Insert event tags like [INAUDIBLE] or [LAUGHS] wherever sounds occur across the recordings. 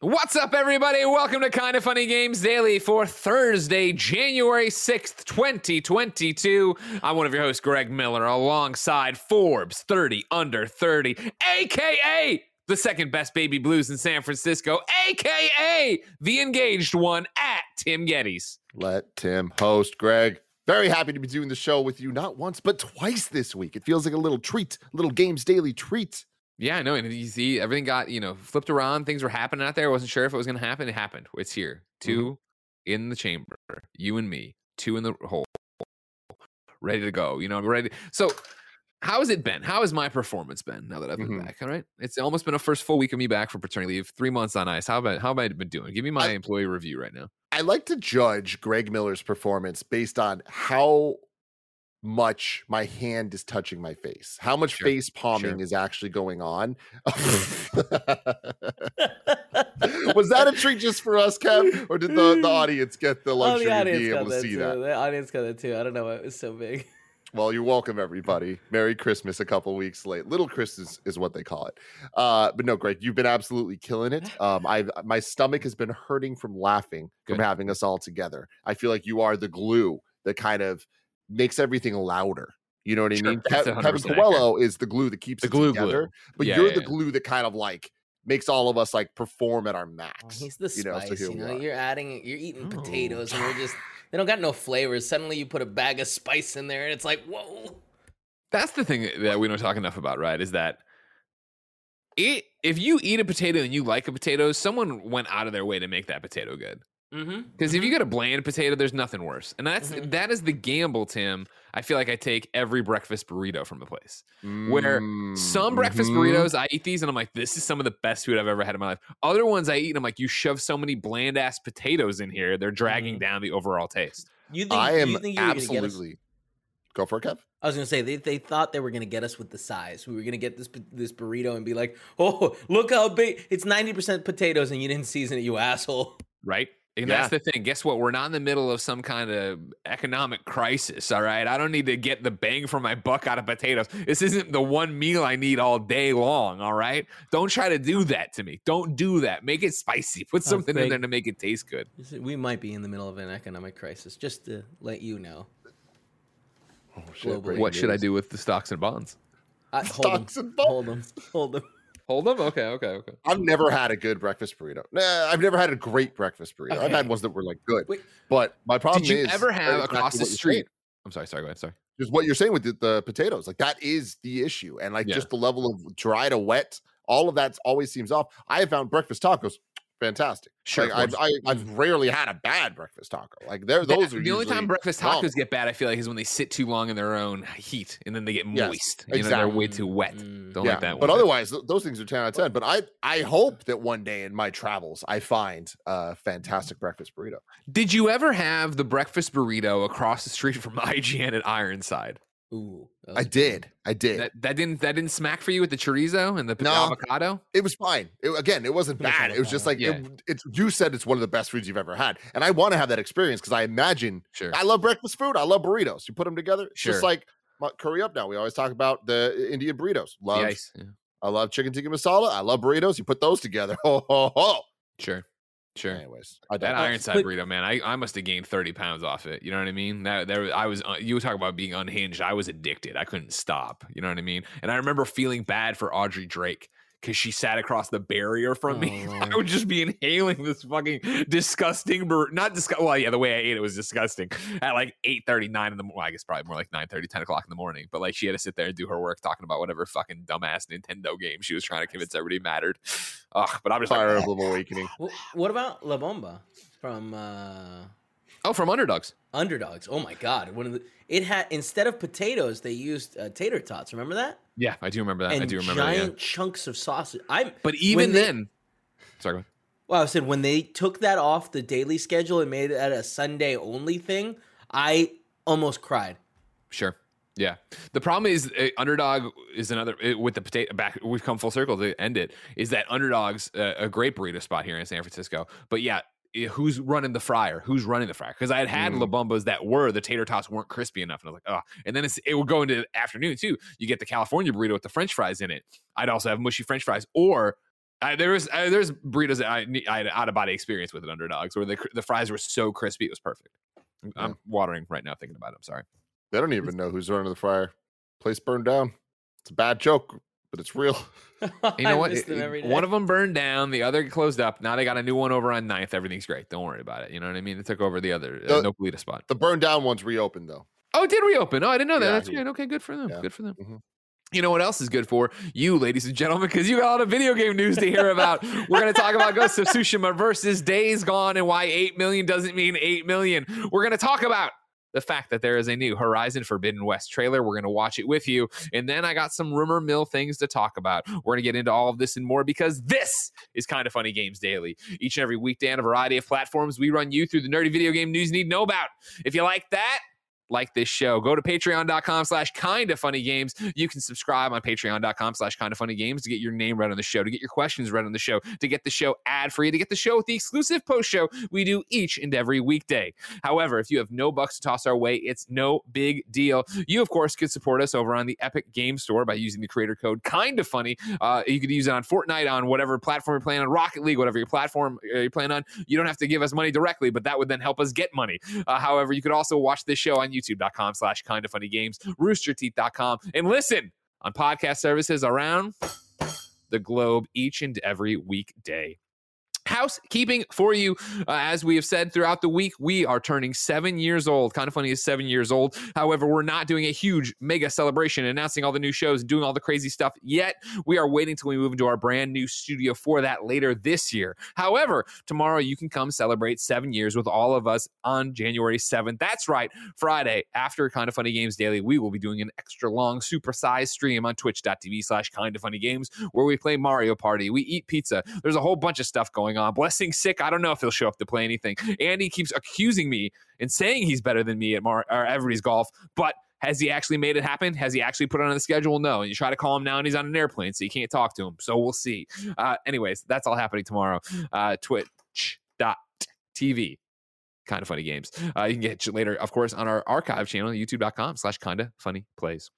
What's up, everybody? Welcome to Kind of Funny Games Daily for Thursday, January 6th, 2022. I'm one of your hosts, Greg Miller, alongside Forbes 30 Under 30, aka the second best baby blues in San Francisco, aka the engaged one at Tim Gettys. Let Tim host, Greg. Very happy to be doing the show with you not once, but twice this week. It feels like a little treat, little Games Daily treat. Yeah, I know. And you see, everything got, you know, flipped around. Things were happening out there. I wasn't sure if it was going to happen. It happened. It's here. 2 Mm-hmm. in the chamber, you and me, two in the hole, ready to go. You know, I'm ready. So, how has it been? How has my performance been now that I've been Mhm. back? All right. It's almost been a first full week of me back from paternity leave, three months on ice. How about how have I been doing? Give me my I- employee review right now. I like to judge Greg Miller's performance based on how much my hand is touching my face, how much Sure, face palming sure. is actually going on. [LAUGHS] [LAUGHS] Was that a treat just for us, Kev? Or did the, the [LAUGHS] audience get the Oh, luxury the of being able to see too. that? The audience got it too. I don't know why it was so big. Well, you're welcome, everybody. Merry Christmas a couple weeks late. Little Christmas is what they call it. Uh, but no, Greg, you've been absolutely killing it. Um, I've my stomach has been hurting from laughing from having us all together. I feel like you are the glue that kind of makes everything louder. You know what I Sure, mean? that's Kev- 100% Kevin Coelho is the glue that keeps The it glue together, glue. but Yeah, you're yeah, the yeah. glue that kind of like makes all of us like perform at our Oh, max. he's the you know, so spice. here You we know, are. you're adding, you're eating Oh. potatoes, and we're just they don't got no flavors. Suddenly, you put a bag of spice in there, and it's like, whoa. That's the thing that we don't talk enough about, right? Is that it if you eat a potato and you like a potato, someone went out of their way to make that potato good. Mm-hmm. Because if you get a bland potato, there's nothing worse, and that's Mhm. that is the gamble, Tim. I feel like I take every breakfast burrito from the place. where Some breakfast Mhm. burritos, I eat these, and I'm like, this is some of the best food I've ever had in my life. Other ones I eat, and I'm like, you shove so many bland ass potatoes in here, they're dragging Mhm. down the overall taste. You think? I am you think you were gonna get us? absolutely. Go for it, Kev. I was gonna say they, they thought they were gonna get us with the size. We were gonna get this this burrito and be like, oh, look how big! It's ninety percent potatoes, and you didn't season it, you asshole. right? And Yeah. that's the thing. Guess what? We're not in the middle of some kind of economic crisis. All right. I don't need to get the bang for my buck out of potatoes. This isn't the one meal I need all day long. All right. Don't try to do that to me. Don't do that. Make it spicy. Put something in there to make it taste good. We might be in the middle of an economic crisis. Just to let you know. Oh, Globally. breaking What should I do with the stocks and bonds? I, [LAUGHS] hold 'em. Stocks and bonds. Hold them. Hold them. Hold them. Okay. Okay. Okay. I've never had a good breakfast burrito. Nah, I've never had a great breakfast burrito. I've had ones that were like good, Wait. but my problem Did you is ever have across the street? I'm sorry. Sorry. Go ahead. Sorry. Just what you're saying with the, the potatoes, like that is the issue, and like Yeah. just the level of dry to wet, all of that always seems off. I have found breakfast tacos fantastic. Sure, like, I've, I, I've rarely had a bad breakfast taco. Like there, those the are the only time breakfast tacos get bad, I feel like, is when they sit too long in their own heat and then they get Yes, moist. You know, they're way too wet. Mm. Don't yeah, like that one. but one. otherwise, th- those things are ten out of ten. But I, I hope that one day in my travels, I find a fantastic breakfast burrito. Did you ever have the breakfast burrito across the street from [LAUGHS] IGN at Ironside? Ooh, I was did, I did. That that didn't that didn't smack for you with the chorizo and the No. avocado? it was fine. It, again, it wasn't It was bad. It was just like Yeah. it, it's. You said it's one of the best foods you've ever had, and I want to have that experience because I imagine Sure. I love breakfast food. I love burritos. You put them together, it's Sure. just like curry up. Now we always talk about the Indian burritos. Love. Yeah. I love chicken tikka masala. I love burritos. You put those together. [LAUGHS] Oh, ho, ho. Sure. Sure. Anyways, That Ironside But- burrito, man, I, I must have gained thirty pounds off it. You know what I mean? That there, I was. Uh, you were talking about being unhinged. I was addicted. I couldn't stop. You know what I mean? And I remember feeling bad for Audrey Drake because she sat across the barrier from me. [LAUGHS] Oh, I would just be inhaling this fucking disgusting, bur- not disgust. Well, yeah, the way I ate it was disgusting. At like eight thirty, nine in the morning. I guess probably more like 9 10 o'clock in the morning. But like she had to sit there and do her work talking about whatever fucking dumbass Nintendo game she was trying to convince everybody mattered. [SIGHS] Ugh, but I'm just Fire like, Emblem Awakening. What about La Bomba from? uh oh, from underdogs. Underdogs. Oh my god! One of the it had instead of potatoes, they used uh, tater tots. Remember that? Yeah, I do remember that. and I do remember that. giant Yeah. chunks of sausage. I'm But even they- then, sorry. Well, I said when they took that off the daily schedule and made it a Sunday only thing, I almost cried. Sure. Yeah. The problem is uh, underdog is another uh, with the potato back. We've come full circle to end it. Is that underdogs uh, a great burrito spot here in San Francisco? But yeah, who's running the fryer? Who's running the fryer? Because I had had Mm. La Bombas that were the tater tots weren't crispy enough, and I was like, oh. And then it's, it would go into the afternoon too. You get the California burrito with the French fries in it. I'd also have mushy French fries, or uh, there was uh, there's burritos that I, I had out of body experience with at underdogs where the the fries were so crispy it was perfect. I'm- I'm watering right now thinking about it. I'm sorry. They don't even know who's running the fryer. Place burned down. It's a bad joke, but it's real. [LAUGHS] You know what? It- One of them burned down, the other closed up. Now they got a new one over on 9th. Everything's great. Don't worry about it. You know what I mean? They took over the other uh, The- Nopalito spot. The burned down one's reopened though. Oh, it did reopen. Oh, I didn't know that. Yeah, That's he- great. Okay, good for them. yeah. Good for them. Mhm. You know what else is good for you, ladies and gentlemen, because you got a lot of video game news to hear about. We're going to talk about Ghost of Tsushima versus Days Gone and why 8 million doesn't mean 8 million. We're going to talk about the fact that there is a new Horizon Forbidden West trailer. We're going to watch it with you. And then I got some rumor mill things to talk about. We're going to get into all of this and more because this is kind of funny games daily. Each and every weekday on a variety of platforms, we run you through the nerdy video game news you need to know about. If you like that, like this show. Go to patreon.com slash kind of funny games. You can subscribe on patreon.com slash kind of funny games to get your name read on the show to get your questions read on the show to get the show ad free to get the show with the exclusive post show we do each and every weekday. However if you have no bucks to toss our way it's no big deal. You of course could support us over on the epic game store by using the creator code kind of funny. Uh, you could use it on fortnite on whatever platform you're playing on rocket league whatever your platform uh, you're playing on. You don't have to give us money directly but that would then help us get money. Uh, however, you could also watch this show on youtube.com slash kind of funny games, roosterteeth.com, and listen on podcast services around the globe each and every weekday. Housekeeping for you. Uh, as we have said throughout the week, we are turning seven years old. Kind of funny is seven years old. However, we're not doing a huge mega celebration, announcing all the new shows doing all the crazy stuff yet. We are waiting till we move into our brand new studio for that later this year. However, tomorrow you can come celebrate seven years with all of us on January 7th. That's right, Friday after Kind of Funny Games Daily, we will be doing an extra long, supersized stream on twitch.tv slash kind of funny games where we play Mario Party, we eat pizza. There's a whole bunch of stuff going on. Blessing sick. I don't know if he'll show up to play anything. Andy keeps accusing me and saying he's better than me at Mar- or Everybody's Golf, but has he actually made it happen? Has he actually put it on the schedule? No. And you try to call him now and he's on an airplane, so you can't talk to him. So we'll see. Uh, anyways, that's all happening tomorrow. Uh, Twitch.tv. Kind of funny games. Uh, you can get later, of course, on our archive channel, youtube.com slash kind of funny plays.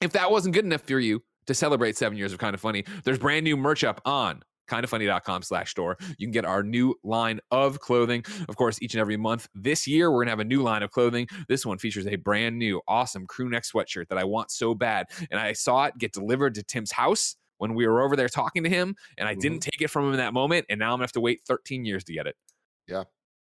If that wasn't good enough for you to celebrate seven years of kind of funny, there's brand new merch up on kindoffunny.com slash store. You can get our new line of clothing. Of course, each and every month this year, we're going to have a new line of clothing. This one features a brand new, awesome crew neck sweatshirt that I want so bad. And I saw it get delivered to Tim's house when we were over there talking to him, and I didn't mm-hmm. take it from him in that moment. And now I'm going to have to wait 13 years to get it. Yeah.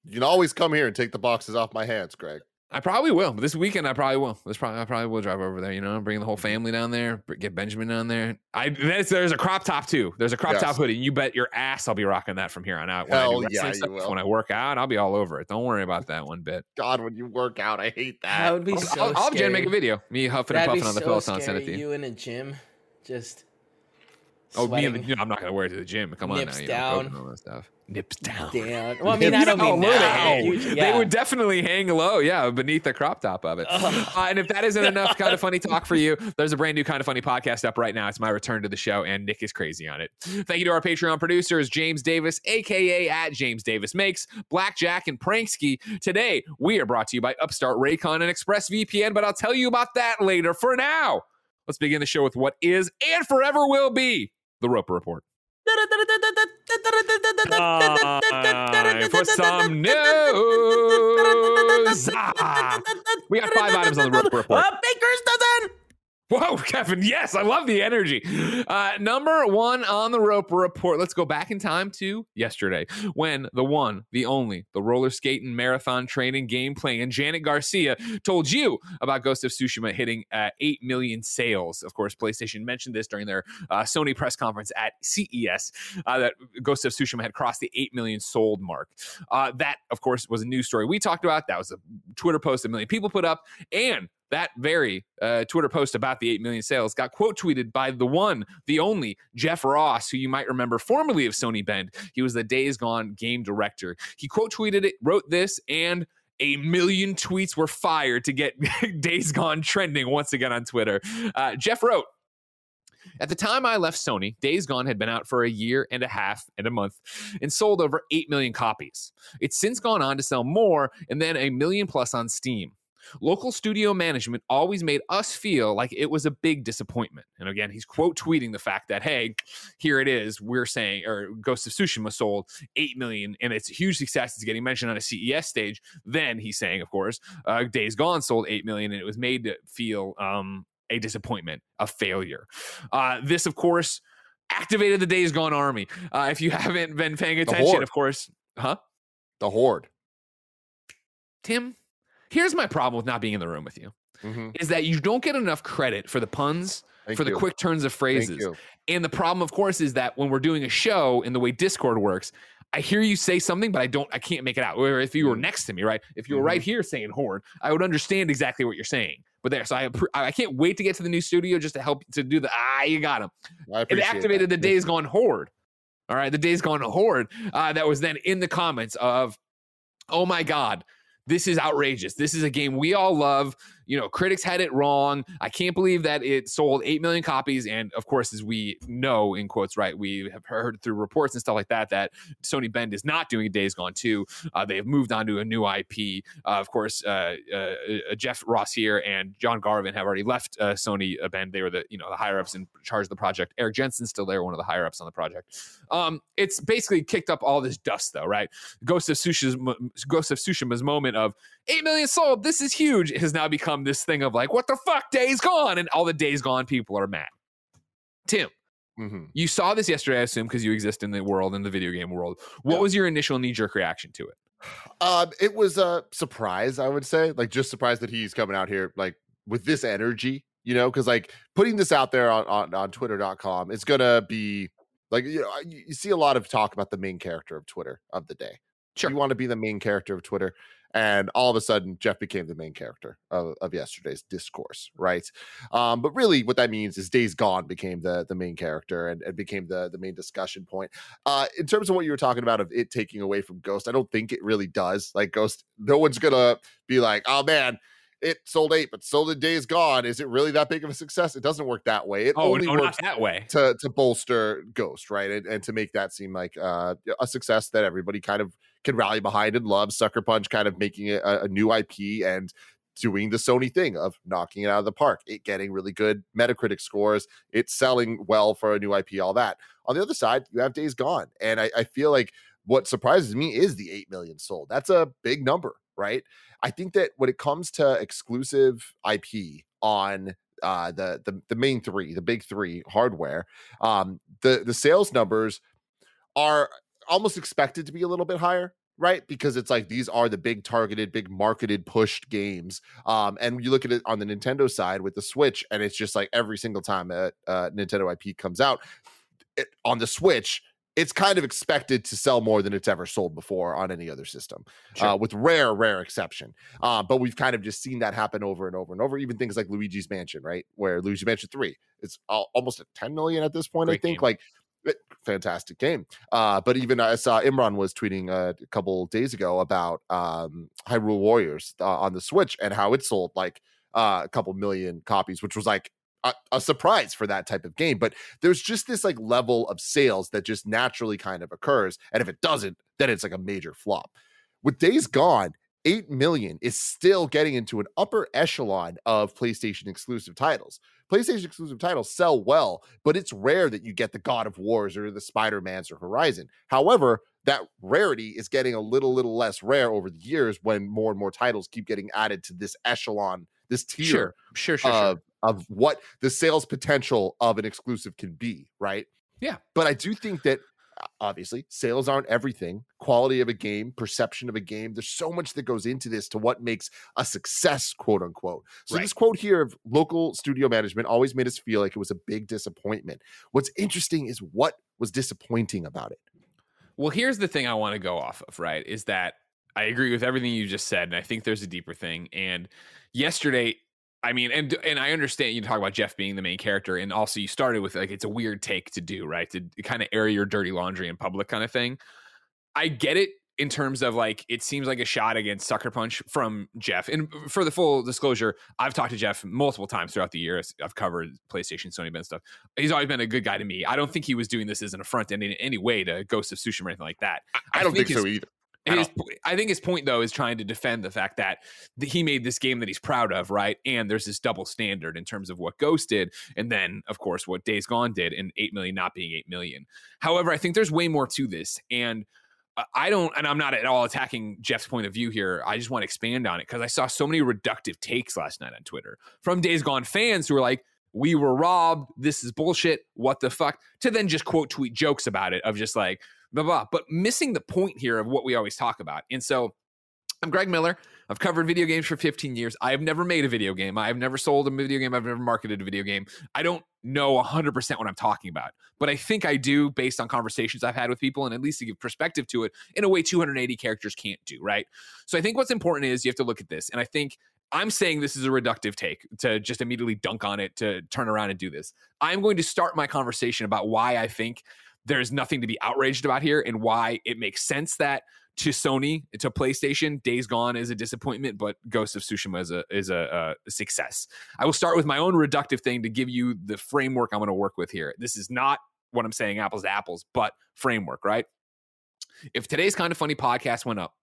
You can always come here and take the boxes off my hands, Greg. I probably will. This weekend, I probably will. This probably, I probably will drive over there. You know, bring the whole family down there. Get Benjamin down there. I there's, there's a crop top too. There's a crop Yes. top hoodie. You bet your ass I'll be rocking that from here on out. When I Hell wrestling yeah, you stuff, will. When I work out, I'll be all over it. Don't worry about that one bit. God, when you work out, I hate that. That would be I'll, so I'll, I'll have Jen make a video. Me huffing That'd and be puffing on the so Peloton. Send scary. it to you. You in a gym, just Oh, me and the, you know, I'm not gonna wear it to the gym. Come on Nips now, you know, down. and all that stuff. Nips down. down. Well, I mean, I don't mean now. they? You- They would definitely hang low, yeah, beneath the crop top of it. Uh, and if that isn't enough kind of funny talk for you, there's a brand new kind of funny podcast up right now. It's my return to the show, and Nick is crazy on it. Thank you to our Patreon producers, James Davis, aka at James Davis Makes, Blackjack, and Pranksy. Today, we are brought to you by Upstart Raycon and ExpressVPN, but I'll tell you about that later. For now, let's begin the show with what is and forever will be the Roper Report. Time for some news. Ah, we got five items on the Roper Report. A baker's dozen. Whoa, [LAUGHS] Kevin. Yes, I love the energy. Uh, number one on the Roper Report. Let's go back in time to yesterday when the one, the only, the roller skating marathon training gameplay and Janet Garcia told you about Ghost of Tsushima hitting uh, 8 million sales. Of course, PlayStation mentioned this during their uh, Sony press conference at CES uh, that Ghost of Tsushima had crossed the 8 million sold mark. Uh, that, of course, was a news story we talked about. That was a Twitter post a million people put up. And that very uh, Twitter post about the 8 million sales got quote tweeted by the one, the only Jeff Ross, who you might remember formerly of Sony Bend. He was the Days Gone game director. He quote tweeted it, wrote this, and a million tweets were fired to get [LAUGHS] Days Gone trending once again on Twitter. Uh, Jeff wrote, at the time I left Sony, Days Gone had been out for a year and a half and a month and sold over 8 million copies. It's since gone on to sell more and then a million plus on Steam. Local studio management always made us feel like it was a big disappointment. And again, he's quote tweeting the fact that, hey, here it is. We're saying, or Ghost of Tsushima sold 8 million and it's a huge success. It's getting mentioned on a CES stage. Then he's saying, of course, uh, Days Gone sold 8 million and it was made to feel um, a disappointment, a failure. Uh, this, of course, activated the Days Gone army. Uh, if you [LAUGHS] haven't been paying attention, of course, huh? The Horde. Tim, here's my problem with not being in the room with you Mhm. is that you don't get enough credit for the puns, Thank for the quick turns of phrases. you. And the problem, of course, is that when we're doing a show and the way Discord works, I hear you say something, but I don't, I can't make it out. Or if you were Mm. next to me, right? If you were Mm-hmm. right here saying horde, I would understand exactly what you're saying. But there, so I, I can't wait to get to the new studio just to help to do the ah, you got him. It activated that. the Days Gone horde. All right, the Days Gone horde. Uh, that was then in the comments of, oh my god, this is outrageous. This is a game we all love. You know, critics had it wrong. I can't believe that it sold 8 million copies. And of course, as we know, in quotes, right, we have heard through reports and stuff like that, that Sony Bend is not doing Days Gone 2. Uh, they have moved on to a new IP. Uh, of course, uh, uh, uh, Jeff Ross here and John Garvin have already left uh, Sony Bend. They were the, you know, the higher ups in charge of the project. Eric Jensen's still there, one of the higher ups on the project. Um, it's basically kicked up all this dust, though, right? Ghost of Tsushima's Ghost of Tsushima's moment of eight million sold. This is huge. Has now become this thing of like, what the fuck? Days gone, and all the Days Gone people are mad. Tim, Mhm. you saw this yesterday, I assume, because you exist in the world, in the video game world. What Yeah. was your initial knee jerk reaction to it? Um, it was a surprise, I would say. Like, just surprised that he's coming out here like with this energy, you know, because like putting this out there on on, on Twitter.com is gonna be like you know you you see a lot of talk about the main character of Twitter of the day. Sure. You want to be the main character of Twitter. And all of a sudden, Jeff became the main character of, of yesterday's discourse, right? Um, but really, what that means is Days Gone became the the main character and, and became the the main discussion point. Uh, in terms of what you were talking about of it taking away from Ghost, I don't think it really does. Like Ghost, no one's gonna be like, "Oh man, it sold eight, but so did Days Gone." Is it really that big of a success? It doesn't work that way. It Oh, only no, works not that way. to to bolster Ghost, right? And, and to make that seem like uh, a success that everybody kind of can rally behind and love. Sucker Punch kind of making a, a new IP and doing the Sony thing of knocking it out of the park, it getting really good Metacritic scores, it's selling well for a new IP, all that. On the other side, you have Days Gone, and I, I feel like what surprises me is the eight million sold. That's a big number, right? I think that when it comes to exclusive IP on uh the the the main three the big three hardware um the the sales numbers are almost expected to be a little bit higher right because it's like these are the big targeted big marketed pushed games um and you look at it on the nintendo side with the switch and it's just like every single time a, a nintendo ip comes out it, on the switch it's kind of expected to sell more than it's ever sold before on any other system Sure. uh, with rare rare exception uh, but we've kind of just seen that happen over and over and over even things like luigi's mansion right where luigi's mansion 3 it's al- almost at 10 million at this point Great i think game. like fantastic game. Uh, but even i saw imran was tweeting a couple days ago about um, hyrule warriors uh, on the switch and how it sold like uh, a couple million copies which was like a, a surprise for that type of game. But there's just this like level of sales that just naturally kind of occurs and if it doesn't then it's like a major flop. With days gone 8 million is still getting into an upper echelon of PlayStation exclusive titles. PlayStation exclusive titles sell well, but it's rare that you get the God of Wars or the Spider-Mans or Horizon. However, that rarity is getting a little little less rare over the years when more and more titles keep getting added to this echelon, this tier Sure, sure, sure, sure. of of what the sales potential of an exclusive can be, right? Yeah. But I do think that obviously sales aren't everything. Quality of a game, perception of a game, there's so much that goes into this to what makes a success, quote unquote. So Right. this quote here of local studio management always made us feel like it was a big disappointment. What's interesting is what was disappointing about it. Well, here's the thing I want to go off of, right? Is that I agree with everything you just said, and I think there's a deeper thing. And yesterday, I mean, and and I understand you talk about Jeff being the main character, and also you started with like it's a weird take to do, right? To kind of air your dirty laundry in public, kind of thing. I get it in terms of like it seems like a shot against Sucker Punch from Jeff. And for the full disclosure, I've talked to Jeff multiple times throughout the years. I've covered PlayStation, Sony, Bend stuff. He's always been a good guy to me. I don't think he was doing this as an affront in any way to Ghost of Tsushima or anything like that. I, don't think, his- so either. His, I think his point though is trying to defend the fact that th- he made this game that he's proud of, right? And there's this double standard in terms of what Ghost did, and then of course what Days Gone did, and eight million not being eight million. However, I think there's way more to this, and I don't, and I'm not at all attacking Jeff's point of view here. I just want to expand on it because I saw so many reductive takes last night on Twitter from Days Gone fans who were like, "We were robbed. This is bullshit. What the fuck?" To then just quote tweet jokes about it of just like blah blah, but missing the point here of what we always talk about. And so, I'm Greg Miller. I've covered video games for 15 years. I have never made a video game. I have never sold a video game. I've never marketed a video game. I don't know 100% what I'm talking about, but I think I do based on conversations I've had with people and at least to give perspective to it in a way 280 characters can't do, right? So I think what's important is you have to look at this. And I think I'm saying this is a reductive take to just immediately dunk on it to turn around and do this. I'm going to start my conversation about why I think there's nothing to be outraged about here and why it makes sense that to Sony, to PlayStation, Days Gone is a disappointment, but Ghost of Tsushima is a is a, a success. I will start with my own reductive thing to give you the framework I'm going to work with here. This is not what I'm saying apples to apples, but framework, right? If today's kind of funny podcast went up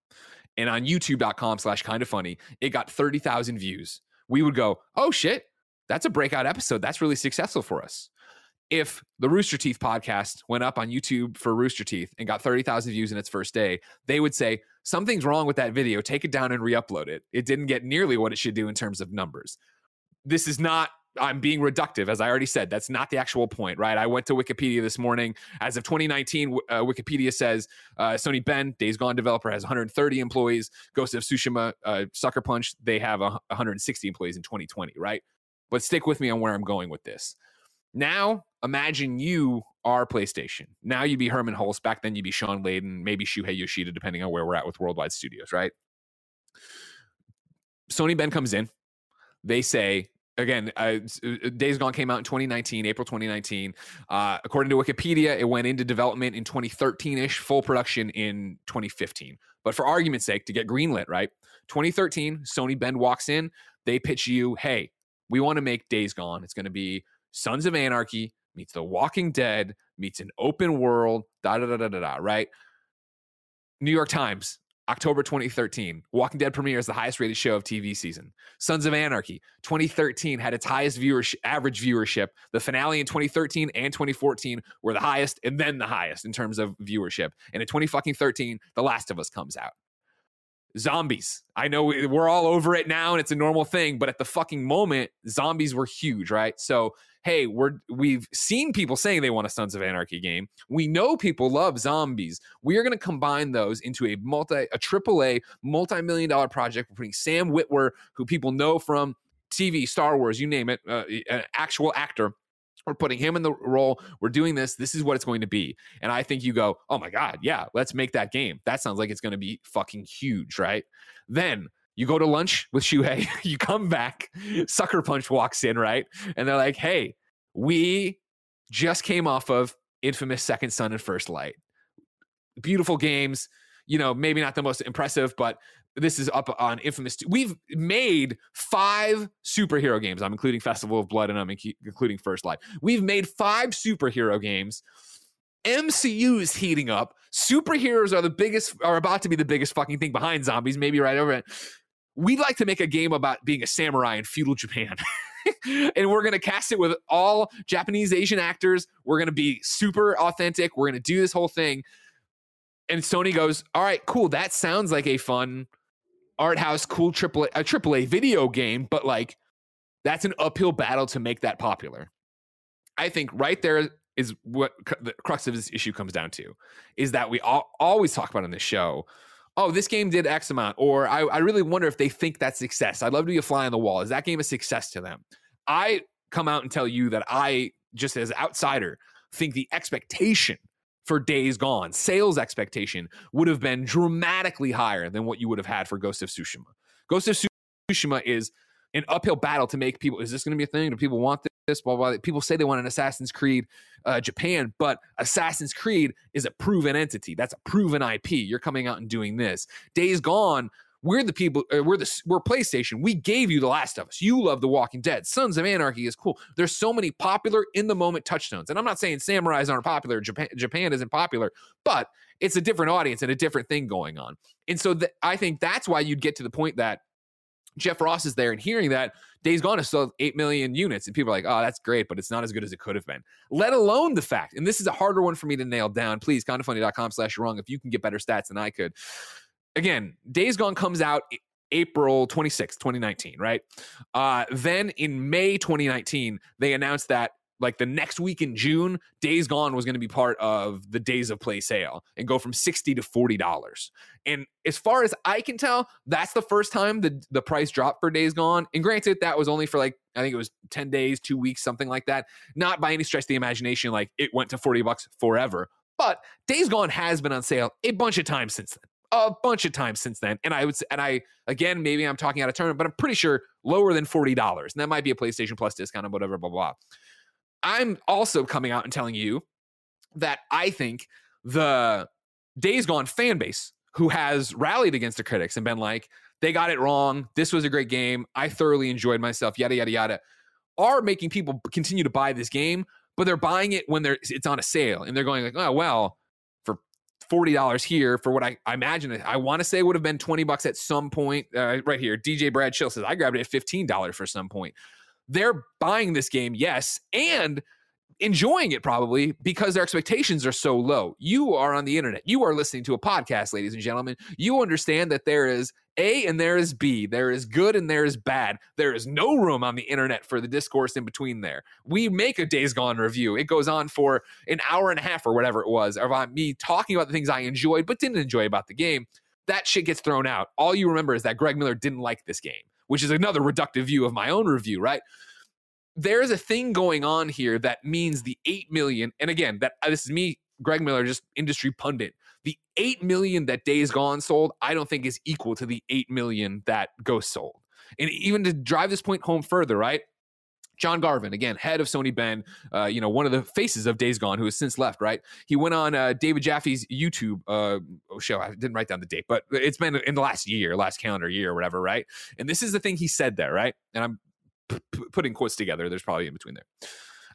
and on youtube.com slash kind of funny, it got 30,000 views, we would go, oh shit, that's a breakout episode. That's really successful for us if the Rooster Teeth podcast went up on YouTube for Rooster Teeth and got 30,000 views in its first day, they would say, something's wrong with that video. Take it down and re upload it. It didn't get nearly what it should do in terms of numbers. This is not, I'm being reductive, as I already said. That's not the actual point, right? I went to Wikipedia this morning. As of 2019, uh, Wikipedia says uh, Sony Bend, Days Gone developer, has 130 employees. Ghost of Tsushima, uh, Sucker Punch, they have 160 employees in 2020, right? But stick with me on where I'm going with this. Now, imagine you are PlayStation. Now you'd be Hermen Hulst. Back then, you'd be Shawn Layden, maybe Shuhei Yoshida, depending on where we're at with Worldwide Studios, right? Sony Bend comes in. They say, again, uh, Days Gone came out in 2019, April 2019. Uh, according to Wikipedia, it went into development in 2013 ish, full production in 2015. But for argument's sake, to get greenlit, right? 2013, Sony Bend walks in. They pitch you, hey, we want to make Days Gone. It's going to be Sons of Anarchy meets The Walking Dead meets an open world, da da da da da da, right? New York Times, October 2013. Walking Dead premieres the highest rated show of TV season. Sons of Anarchy, 2013 had its highest viewership, average viewership. The finale in 2013 and 2014 were the highest and then the highest in terms of viewership. And in 2013, The Last of Us comes out zombies. I know we- we're all over it now and it's a normal thing, but at the fucking moment, zombies were huge, right? So, hey, we're we've seen people saying they want a Sons of Anarchy game. We know people love zombies. We are going to combine those into a multi a triple A multi-million dollar project. We're putting Sam Witwer, who people know from TV, Star Wars, you name it, uh, an actual actor. We're putting him in the role. We're doing this. This is what it's going to be. And I think you go, oh my God, yeah, let's make that game. That sounds like it's going to be fucking huge, right? Then you go to lunch with Shuhei, [LAUGHS] you come back, Sucker Punch walks in, right? And they're like, hey, we just came off of infamous Second Son and First Light. Beautiful games, you know, maybe not the most impressive, but this is up on infamous we've made five superhero games i'm including festival of blood and i'm inc- including first light. We've made five superhero games. Mcu is heating up. Superheroes are the biggest are about to be the biggest fucking thing behind zombies maybe right over it. We'd like to make a game about being a samurai in feudal japan. [LAUGHS] And we're going to cast it with all japanese asian actors. We're going to be super authentic. We're going to do this whole thing. And sony goes all right cool. That sounds like a fun art house cool triple a triple A video game, but like That's an uphill battle to make that popular. I think right there is what the crux of this issue comes down to is that we all, always talk about on this show oh, this game did X amount, or I, I really wonder if they think that's success. I'd love to be a fly on the wall. Is that game a success to them? I come out and tell you that I, just as outsider, think the expectation for Days Gone, sales expectation, would have been dramatically higher than what you would have had for Ghost of Tsushima. Ghost of Tsushima is an uphill battle to make people. Is this going to be a thing? Do people want this? Blah, blah, blah. People say they want an Assassin's Creed uh, Japan, but Assassin's Creed is a proven entity. That's a proven IP. You're coming out and doing this. Days Gone. We're the people. Uh, we're the we're PlayStation. We gave you The Last of Us. You love The Walking Dead. Sons of Anarchy is cool. There's so many popular in the moment touchstones, and I'm not saying samurais aren't popular. Japan Japan isn't popular, but it's a different audience and a different thing going on. And so th- I think that's why you'd get to the point that Jeff Ross is there and hearing that Days Gone is still 8 million units. And people are like, oh, that's great, but it's not as good as it could have been. Let alone the fact, and this is a harder one for me to nail down. Please, kindafunny.com slash wrong if you can get better stats than I could. Again, Days Gone comes out April 26th, 2019, right? Uh, then in May 2019, they announced that like the next week in June, Days Gone was going to be part of the Days of Play sale and go from 60 to $40. And as far as I can tell, that's the first time the, the price dropped for Days Gone. And granted, that was only for like, I think it was 10 days, two weeks, something like that. Not by any stretch of the imagination, like it went to 40 bucks forever. But Days Gone has been on sale a bunch of times since then a bunch of times since then. And I would say, and I again, maybe I'm talking out of turn, but I'm pretty sure lower than forty dollars. And that might be a PlayStation Plus discount or whatever, blah blah. I'm also coming out and telling you that I think the Days Gone fan base who has rallied against the critics and been like, they got it wrong. This was a great game. I thoroughly enjoyed myself, yada, yada, yada, are making people continue to buy this game, but they're buying it when they're it's on a sale and they're going like, oh, well, for $40 here for what I, I imagine I want to say would have been 20 bucks at some point. Uh, right here, DJ Brad Chill says, I grabbed it at $15 for some point they're buying this game, yes, and enjoying it probably because their expectations are so low. You are on the internet. You are listening to a podcast, ladies and gentlemen. You understand that there is A and there is B. There is good and there is bad. There is no room on the internet for the discourse in between there. We make a Days Gone review. It goes on for an hour and a half or whatever it was of uh, me talking about the things I enjoyed but didn't enjoy about the game. That shit gets thrown out. All you remember is that Greg Miller didn't like this game which is another reductive view of my own review, right? There's a thing going on here that means the 8 million, and again, that uh, this is me, Greg Miller, just industry pundit. The 8 million that Days Gone sold, I don't think is equal to the 8 million that Ghost sold. And even to drive this point home further, right? John Garvin, again, head of Sony Bend, uh, you know, one of the faces of Days Gone, who has since left, right? He went on uh, David Jaffe's YouTube uh, show. I didn't write down the date, but it's been in the last year, last calendar year or whatever, right? And this is the thing he said there, right? And I'm p- putting quotes together. There's probably in between there.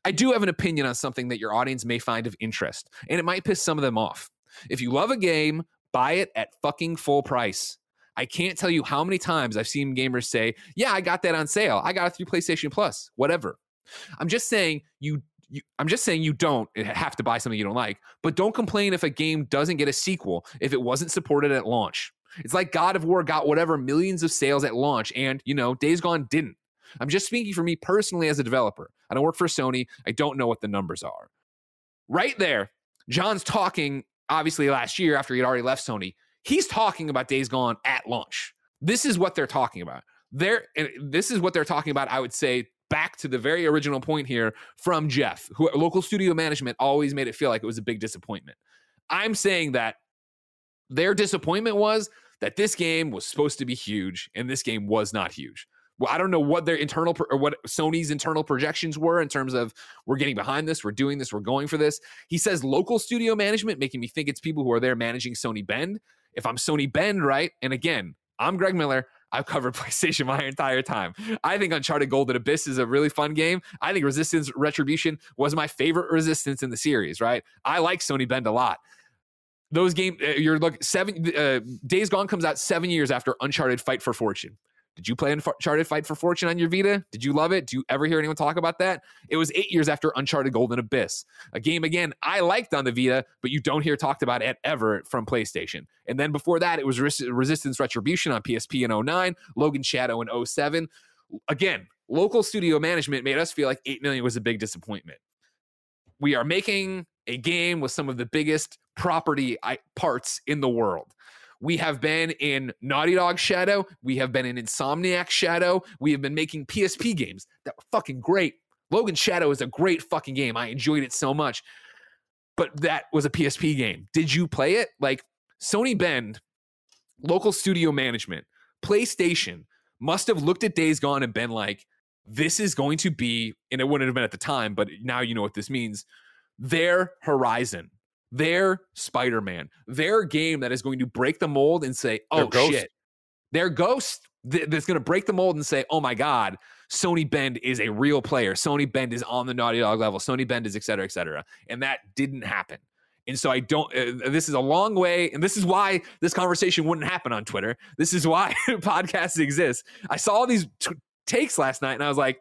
I do have an opinion on something that your audience may find of interest, and it might piss some of them off. If you love a game, buy it at fucking full price. I can't tell you how many times I've seen gamers say, "Yeah, I got that on sale. I got it through PlayStation Plus, whatever." I'm just saying you, you I'm just saying you don't eh, have to buy something you don't like, but don't complain if a game doesn't get a sequel if it wasn't supported at launch. It's like God of War got whatever millions of sales at launch and, you know, Days Gone didn't. I'm just speaking for me personally as a developer. I don't work for Sony. I don't know what the numbers are. Right there, John's talking obviously last year after he'd already left Sony. He's talking about Days Gone at launch. This is what they're talking about. They're, this is what they're talking about, I would say, back to the very original point here from Jeff, who local studio management always made it feel like it was a big disappointment. I'm saying that their disappointment was that this game was supposed to be huge and this game was not huge. I don't know what their internal or what Sony's internal projections were in terms of we're getting behind this, we're doing this, we're going for this. He says local studio management, making me think it's people who are there managing Sony Bend if I'm Sony Bend, right? And again, I'm Greg Miller. I've covered [LAUGHS] PlayStation my entire time. I think Uncharted Golden Abyss is a really fun game. I think Resistance Retribution was my favorite Resistance in the series, right? I like Sony Bend a lot. Those game, uh, you're look seven uh, Days Gone comes out seven years after Uncharted Fight for Fortune. Did you play Uncharted Fight for Fortune on your Vita? Did you love it? Do you ever hear anyone talk about that? It was eight years after Uncharted Golden Abyss, a game again I liked on the Vita, but you don't hear talked about it ever from PlayStation. And then before that, it was Resistance Retribution on PSP in 09, Logan Shadow in 07. Again, local studio management made us feel like 8 million was a big disappointment. We are making a game with some of the biggest property parts in the world. We have been in Naughty Dog shadow. We have been in Insomniac shadow. We have been making PSP games that were fucking great. Logan Shadow is a great fucking game. I enjoyed it so much. But that was a PSP game. Did you play it? Like Sony Bend, local studio management, PlayStation must have looked at Days Gone and been like, this is going to be, and it wouldn't have been at the time, but now you know what this means. Their Horizon, their Spider Man, their game that is going to break the mold and say, oh shit, their Ghost that's going to break the mold and say, oh my God, Sony Bend is a real player. Sony Bend is on the Naughty Dog level. Sony Bend is et cetera, et cetera. And that didn't happen. And so I don't, uh, this is a long way. And this is why this conversation wouldn't happen on Twitter. This is why [LAUGHS] podcasts exist. I saw all these t- takes last night and I was like,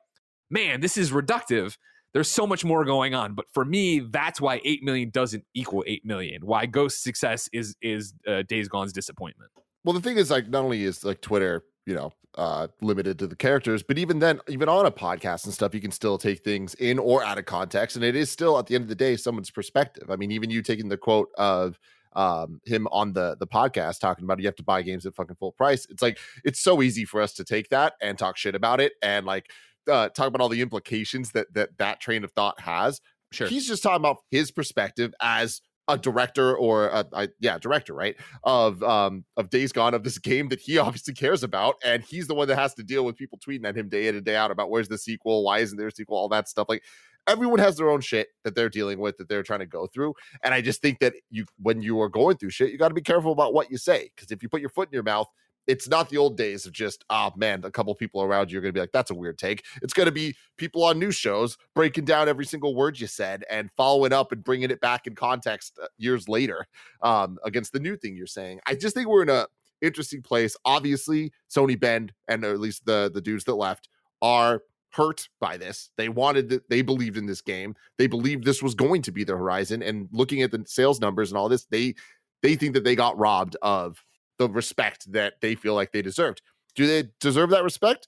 man, this is reductive. There's so much more going on. But for me, that's why 8 million doesn't equal 8 million. Why Ghost's success is, is uh, Days Gone's disappointment. Well, the thing is, like, not only is like Twitter you know uh limited to the characters but even then even on a podcast and stuff you can still take things in or out of context and it is still at the end of the day someone's perspective i mean even you taking the quote of um him on the the podcast talking about you have to buy games at fucking full price it's like it's so easy for us to take that and talk shit about it and like uh talk about all the implications that that that train of thought has sure. he's just talking about his perspective as a director or a, a, yeah director right of um of days gone of this game that he [LAUGHS] obviously cares about and he's the one that has to deal with people tweeting at him day in and day out about where's the sequel why isn't there a sequel all that stuff like everyone has their own shit that they're dealing with that they're trying to go through and i just think that you when you are going through shit you got to be careful about what you say because if you put your foot in your mouth it's not the old days of just, oh man, a couple people around you are going to be like, that's a weird take. It's going to be people on news shows breaking down every single word you said and following up and bringing it back in context uh, years later um, against the new thing you're saying. I just think we're in a interesting place. Obviously, Sony Bend and at least the the dudes that left are hurt by this. They wanted that they believed in this game. They believed this was going to be the horizon. And looking at the sales numbers and all this, they they think that they got robbed of the respect that they feel like they deserved. Do they deserve that respect?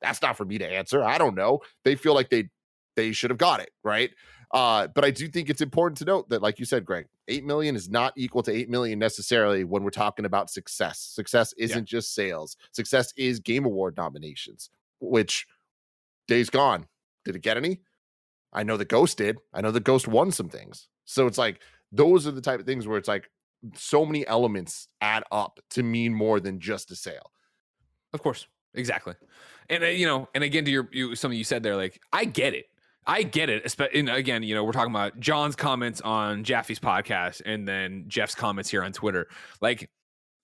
That's not for me to answer. I don't know. They feel like they they should have got it, right? Uh, but I do think it's important to note that, like you said, Greg, eight million is not equal to eight million necessarily when we're talking about success. Success isn't yeah. just sales. Success is game award nominations, which days gone. Did it get any? I know the Ghost did. I know the Ghost won some things. So it's like those are the type of things where it's like so many elements add up to mean more than just a sale. Of course, exactly. And uh, you know, and again to your you, something you said there, like I get it. I get it. And again, you know, we're talking about John's comments on Jaffe's podcast and then Jeff's comments here on Twitter. Like,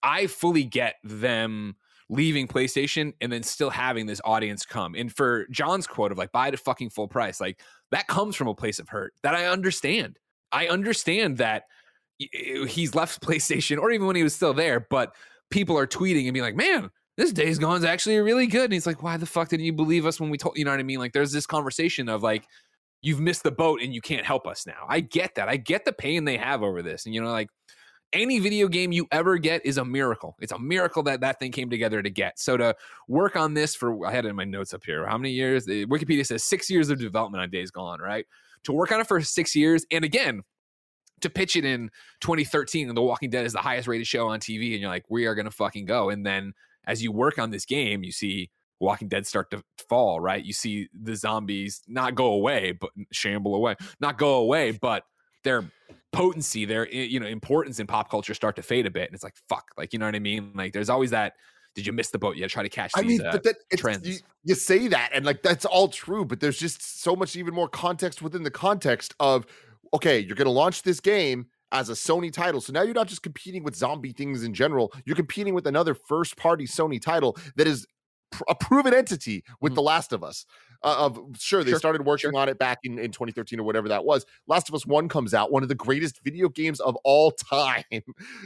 I fully get them leaving PlayStation and then still having this audience come. And for John's quote of like, buy it at fucking full price, like that comes from a place of hurt that I understand. I understand that he's left [LAUGHS] PlayStation or even when he was still there, but people are tweeting and being like, man, this Days Gone is actually really good. And he's like, why the fuck didn't you believe us when we told you know what I mean? Like there's this conversation of like, you've missed the boat and you can't help us now. I get that. I get the pain they have over this. And you know, like any video game you ever get is a miracle. It's a miracle that that thing came together to get. So to work on this for, I had it in my notes up here. How many years? Wikipedia says six years of development on Days Gone, right? To work on it for six years. And again, to pitch it in 2013 and The Walking Dead is the highest rated show on TV, and you're like, we are gonna fucking go. And then as you work on this game, you see Walking Dead start to fall, right? You see the zombies not go away, but shamble away, not go away, but their potency, their you know importance in pop culture start to fade a bit. And it's like fuck, like you know what I mean? Like there's always that. Did you miss the boat? You try to catch. These, I mean, uh, but that, trends. You, you say that, and like that's all true, but there's just so much even more context within the context of okay, you're going to launch this game as a Sony title. So now you're not just competing with zombie things in general, you're competing with another first party Sony title that is pr- a proven entity with mm-hmm. The Last of Us. Uh, of sure, they sure, started working sure. on it back in, in 2013 or whatever that was. Last of Us 1 comes out, one of the greatest video games of all [LAUGHS] time.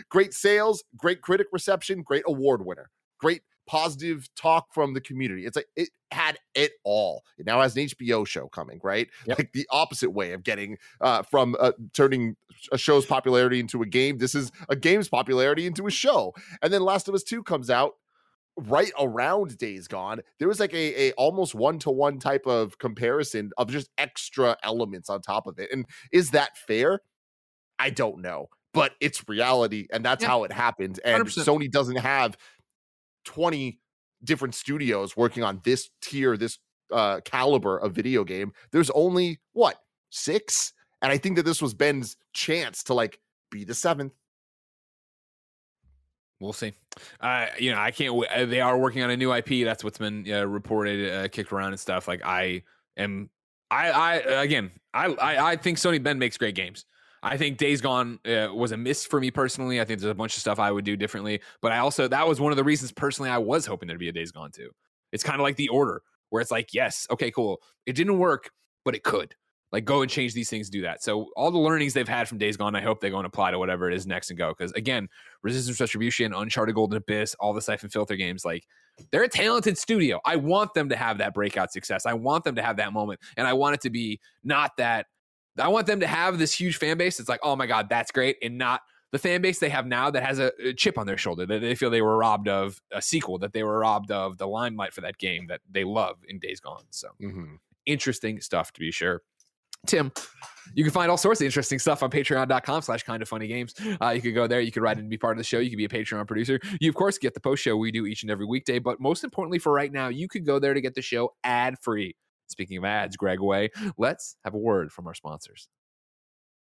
great sales, great critic reception, great award winner. Great positive talk from the community. It's like it had it all. It now has an HBO show coming, right? [LAUGHS] Yep. Like the opposite way of getting uh, from uh, turning a show's popularity into a game. This is a game's popularity into a show. And then Last of Us 2 comes out right around Days Gone, there was like a, a almost one to one type of comparison of just extra elements on top of it. And is that fair? I don't know, but it's reality, and that's Yeah. how it happened. And 100%. Sony doesn't have 20 different studios working on this tier, this uh caliber of video game. There's only what six? And I think that this was Bend's chance to like be the seventh. We'll see. Uh, you know, I can't. w- uh, They are working on a new IP. That's what's been uh, reported, uh, kicked around and stuff. Like I am, I, I again, I, I, I think Sony Bend makes great games. I think Days Gone uh, was a miss for me personally. I think there's a bunch of stuff I would do differently, but I also that was one of the reasons personally I was hoping there'd be a Days Gone too. It's kind of like the order where it's like, yes, okay, cool, it didn't work, but it could. Like go and change these things, do that. So all the learnings they've had from Days Gone, I hope they go and apply to whatever it is next and go. Because again, Resistance Retribution, Uncharted Golden Abyss, all the Siphon Filter games, like they're a talented studio. I want them to have that breakout success. I want them to have that moment. And I want it to be not that I want them to have this huge fan base. It's like, oh my God, that's great. And not the fan base they have now that has a, a chip on their shoulder that they feel they were robbed of a sequel, that they were robbed of the limelight for that game that they love in Days Gone. So Mhm. interesting stuff to be sure. Tim, you can find all sorts of interesting stuff on patreon.com slash kind of funny games. Uh, you could go there, you could write in and be part of the show. You could be a Patreon producer. You, of course, get the post show we do each and every weekday. But most importantly for right now, you could go there to get the show ad free. Speaking of ads, Greg Way, let's have a word from our sponsors.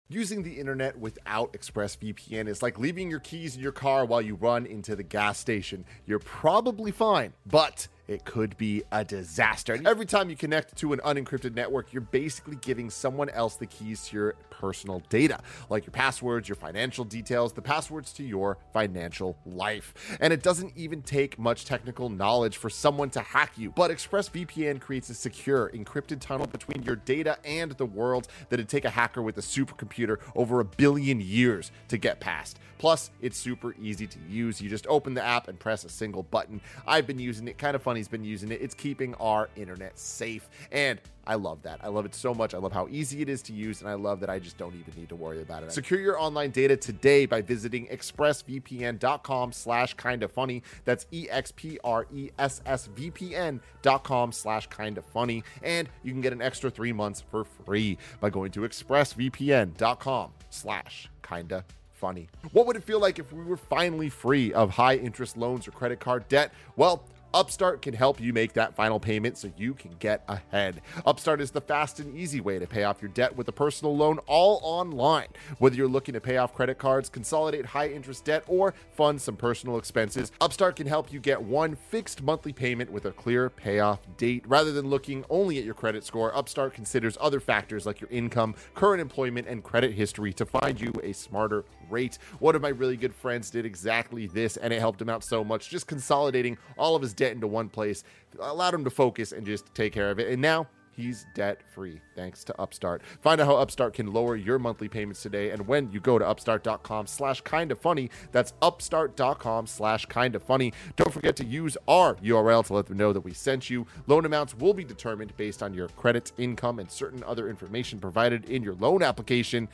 Using the internet without ExpressVPN is like leaving your keys in your car while you run into the gas station. You're probably fine, but it could be a disaster. Every time you connect to an unencrypted network, you're basically giving someone else the keys to your personal data, like your passwords, your financial details, the passwords to your financial life. And it doesn't even take much technical knowledge for someone to hack you. But ExpressVPN creates a secure, encrypted tunnel between your data and the world that'd take a hacker with a supercomputer over a billion years to get past. Plus, it's super easy to use. You just open the app and press a single button. I've been using it. Kind of funny's been using it. It's keeping our internet safe. And I love that. I love it so much. I love how easy it is to use, and I love that I just don't even need to worry about it. Secure your online data today by visiting expressvpn.com slash kind of funny. That's E E-X-P-R-E-S-S-V-P-N dot com slash kind of funny. And you can get an extra three months for free by going to expressvpn.com slash kinda funny. What would it feel like if we were finally free of high interest loans or credit card debt? Well, Upstart can help you make that final payment so you can get ahead. Upstart is the fast and easy way to pay off your debt with a personal loan all online. Whether you're looking to pay off credit cards, consolidate high interest debt, or fund some personal expenses, Upstart can help you get one fixed monthly payment with a clear payoff date. Rather than looking only at your credit score, Upstart considers other factors like your income, current employment, and credit history to find you a smarter rate. One of my really good friends did exactly this, and it helped him out so much. Just consolidating all of his debt into one place allowed him to focus and just take care of it. And now he's debt free thanks to Upstart. Find out how Upstart can lower your monthly payments today. And when you go to upstart.com slash kind of funny, that's upstart.com slash kind of funny. Don't forget to use our URL to let them know that we sent you. Loan amounts will be determined based on your credit, income, and certain other information provided in your loan application.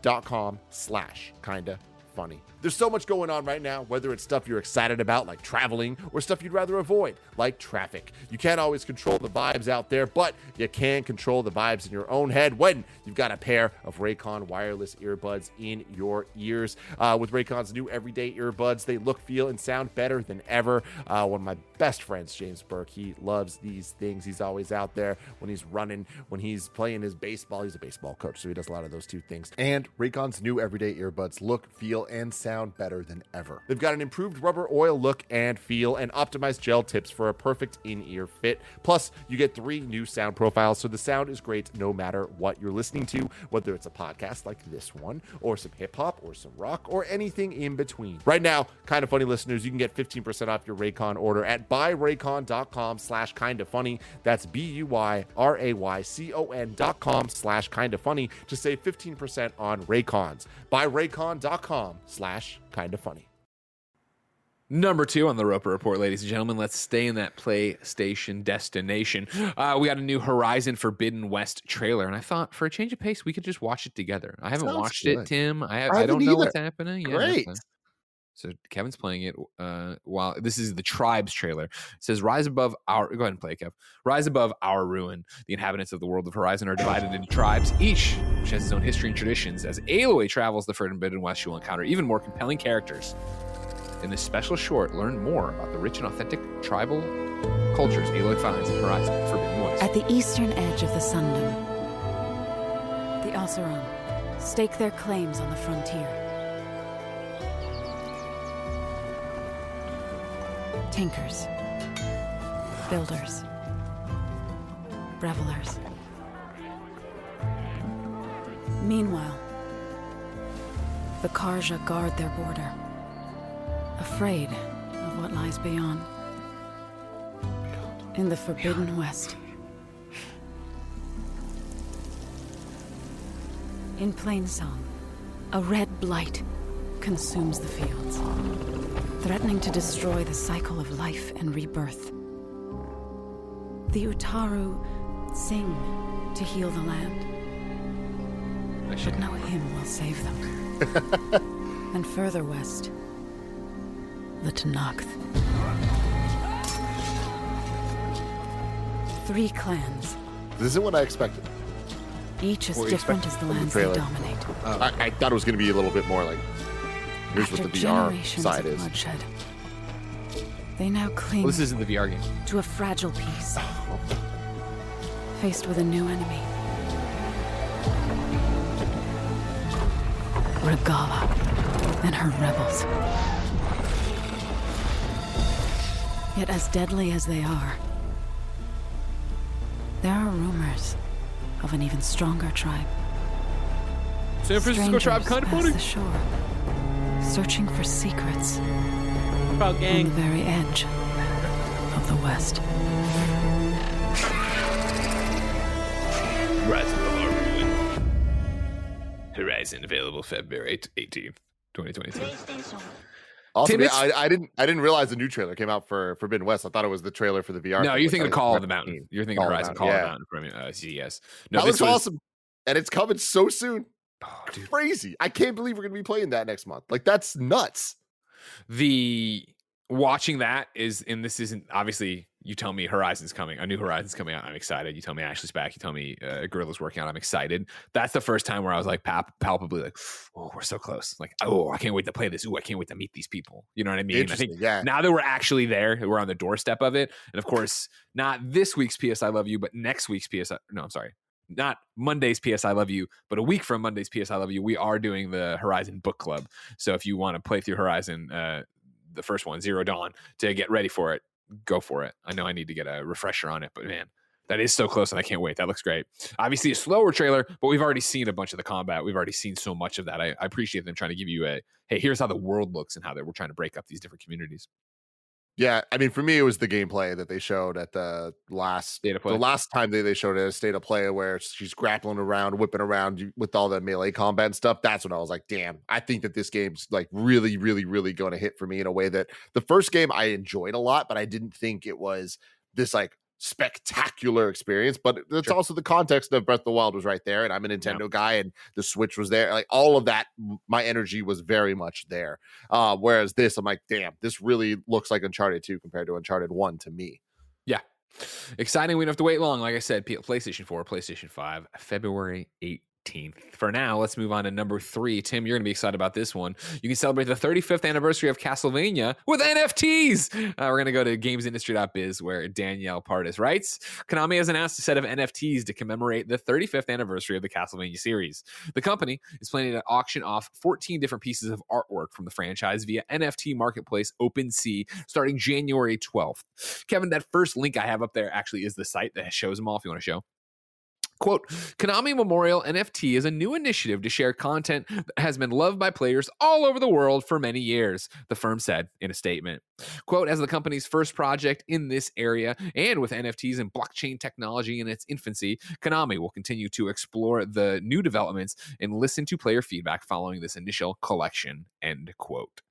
Upstart.com slash kinda funny. There's so much going on right now, whether it's stuff you're excited about, like traveling, or stuff you'd rather avoid, like traffic. You can't always control the vibes out there, but you can control the vibes in your own head when you've got a pair of Raycon wireless earbuds in your ears. Uh, with Raycon's new everyday earbuds, they look, feel, and sound better than ever. Uh, one of my best friends, James Burke, he loves these things. He's always out there when he's running, when he's playing his baseball. He's a baseball coach, so he does a lot of those two things. And Raycon's new everyday earbuds look, feel, and sound better than ever. They've got an improved rubber oil look and feel, and optimized gel tips for a perfect in ear fit. Plus, you get three new sound profiles, so the sound is great no matter what you're listening to, whether it's a podcast like this one, or some hip hop, or some rock, or anything in between. Right now, kind of funny listeners, you can get 15% off your Raycon order at buyraycon.com slash kind of funny. That's B U Y R A Y C O N dot com slash kind of funny to save 15% on Raycons. Buyraycon.com slash kind of funny. Number two on the Roper Report, ladies and gentlemen. Let's stay in that PlayStation destination. Uh, we got a new Horizon Forbidden West trailer, and I thought for a change of pace, we could just watch it together. I haven't Sounds watched good. it, Tim. I, I I don't know either. what's happening. Yeah, Great. So Kevin's playing it uh, while this is the tribes trailer. It says, "Rise above our." Go ahead and play, Kev. Rise above our ruin. The inhabitants of the world of Horizon are divided into tribes, each which has its own history and traditions. As Aloy travels the Forbidden West, she will encounter even more compelling characters. In this special short, learn more about the rich and authentic tribal cultures Aloy finds in Horizon Forbidden West. At the eastern edge of the Sundom, the Oseram stake their claims on the frontier. Tinkers, builders, revelers. Meanwhile, the Carja guard their border, afraid of what lies beyond. In the Forbidden West. In Plainsong, a red blight consumes the fields, threatening to destroy the cycle of life and rebirth. The Utaru sing to heal the land, but no hymn will save them. [LAUGHS] and further west, the Tenakth. Three clans, This isn't what I expected. each as What you different as the from the lands they trailer. dominate. I, I thought it was going to be a little bit more like here's After what the VR generations side of is. bloodshed, they now cling Well, this isn't the VR game. to a fragile peace, faced with a new enemy. Regalla and her rebels. Yet, as deadly as they are, there are rumors of an even stronger tribe. San Francisco tribe kind of funny. the shore, searching for secrets About on the very edge of the West. Rise above our ruin. Horizon available February 18th, 2022. Also, Tim, I, I didn't I didn't realize the new trailer came out for Forbidden West. I thought it was the trailer for the VR. No, you're which thinking of Call of the Mountain. You're thinking Call of of the Horizon Mountain, Call of the Mountain from uh, CES. No, that this looks was awesome, and it's coming so soon. Oh, dude, Crazy! I can't believe we're gonna be playing that next month. Like that's nuts. the watching that is and this isn't obviously you tell me horizon's coming a new horizon's coming out i'm excited you tell me ashley's back you tell me uh, Guerrilla's working out i'm excited that's the first time where i was like pal- palpably like oh we're so close like oh i can't wait to play this Ooh, i can't wait to meet these people you know what i mean i Interesting. think yeah. now that we're actually there we're on the doorstep of it and of course not this week's ps i love you but next week's ps I, no i'm sorry not Monday's PS I Love You, but a week from Monday's PS I Love You, we are doing the Horizon Book Club. So if you want to play through Horizon, uh, the first one, Zero Dawn, to get ready for it, go for it. I know I need to get a refresher on it, but man, that is so close and I can't wait. That looks great. Obviously, a slower trailer, but we've already seen a bunch of the combat. We've already seen so much of that. I, I appreciate them trying to give you a hey, here's how the world looks and how they we're trying to break up these different communities. Yeah, I mean, for me, it was the gameplay that they showed at the last State of play. the last time they, they showed it a state of play where she's grappling around, whipping around with all the melee combat and stuff. That's when I was like, damn, I think that this game's like really, really, really going to hit for me in a way that the first game I enjoyed a lot, but I didn't think it was this like spectacular experience. But it's Sure. also the context of Breath of the Wild was right there, and I'm a Nintendo guy, and the Switch was there. Like all of that, my energy was very much there. Uh, whereas this, I'm like, damn, this really looks like Uncharted 2 compared to Uncharted 1 to me. Yeah. Exciting. We don't have to wait long. Like I said, PlayStation 4, PlayStation 5, February 18th. For now, let's move on to number three. Tim, you're going to be excited about this one. You can celebrate the 35th anniversary of Castlevania with NFTs. Uh, we're going to go to gamesindustry.biz where Danielle Partis writes Konami has announced a set of NFTs to commemorate the 35th anniversary of the Castlevania series. The company is planning to auction off 14 different pieces of artwork from the franchise via NFT marketplace OpenSea starting January 12th. Kevin, that first link I have up there actually is the site that shows them all if you want to show. Quote, Konami Memorial NFT is a new initiative to share content that has been loved by players all over the world for many years, the firm said in a statement. Quote, as the company's first project in this area and with NFTs and blockchain technology in its infancy, Konami will continue to explore the new developments and listen to player feedback following this initial collection, end quote.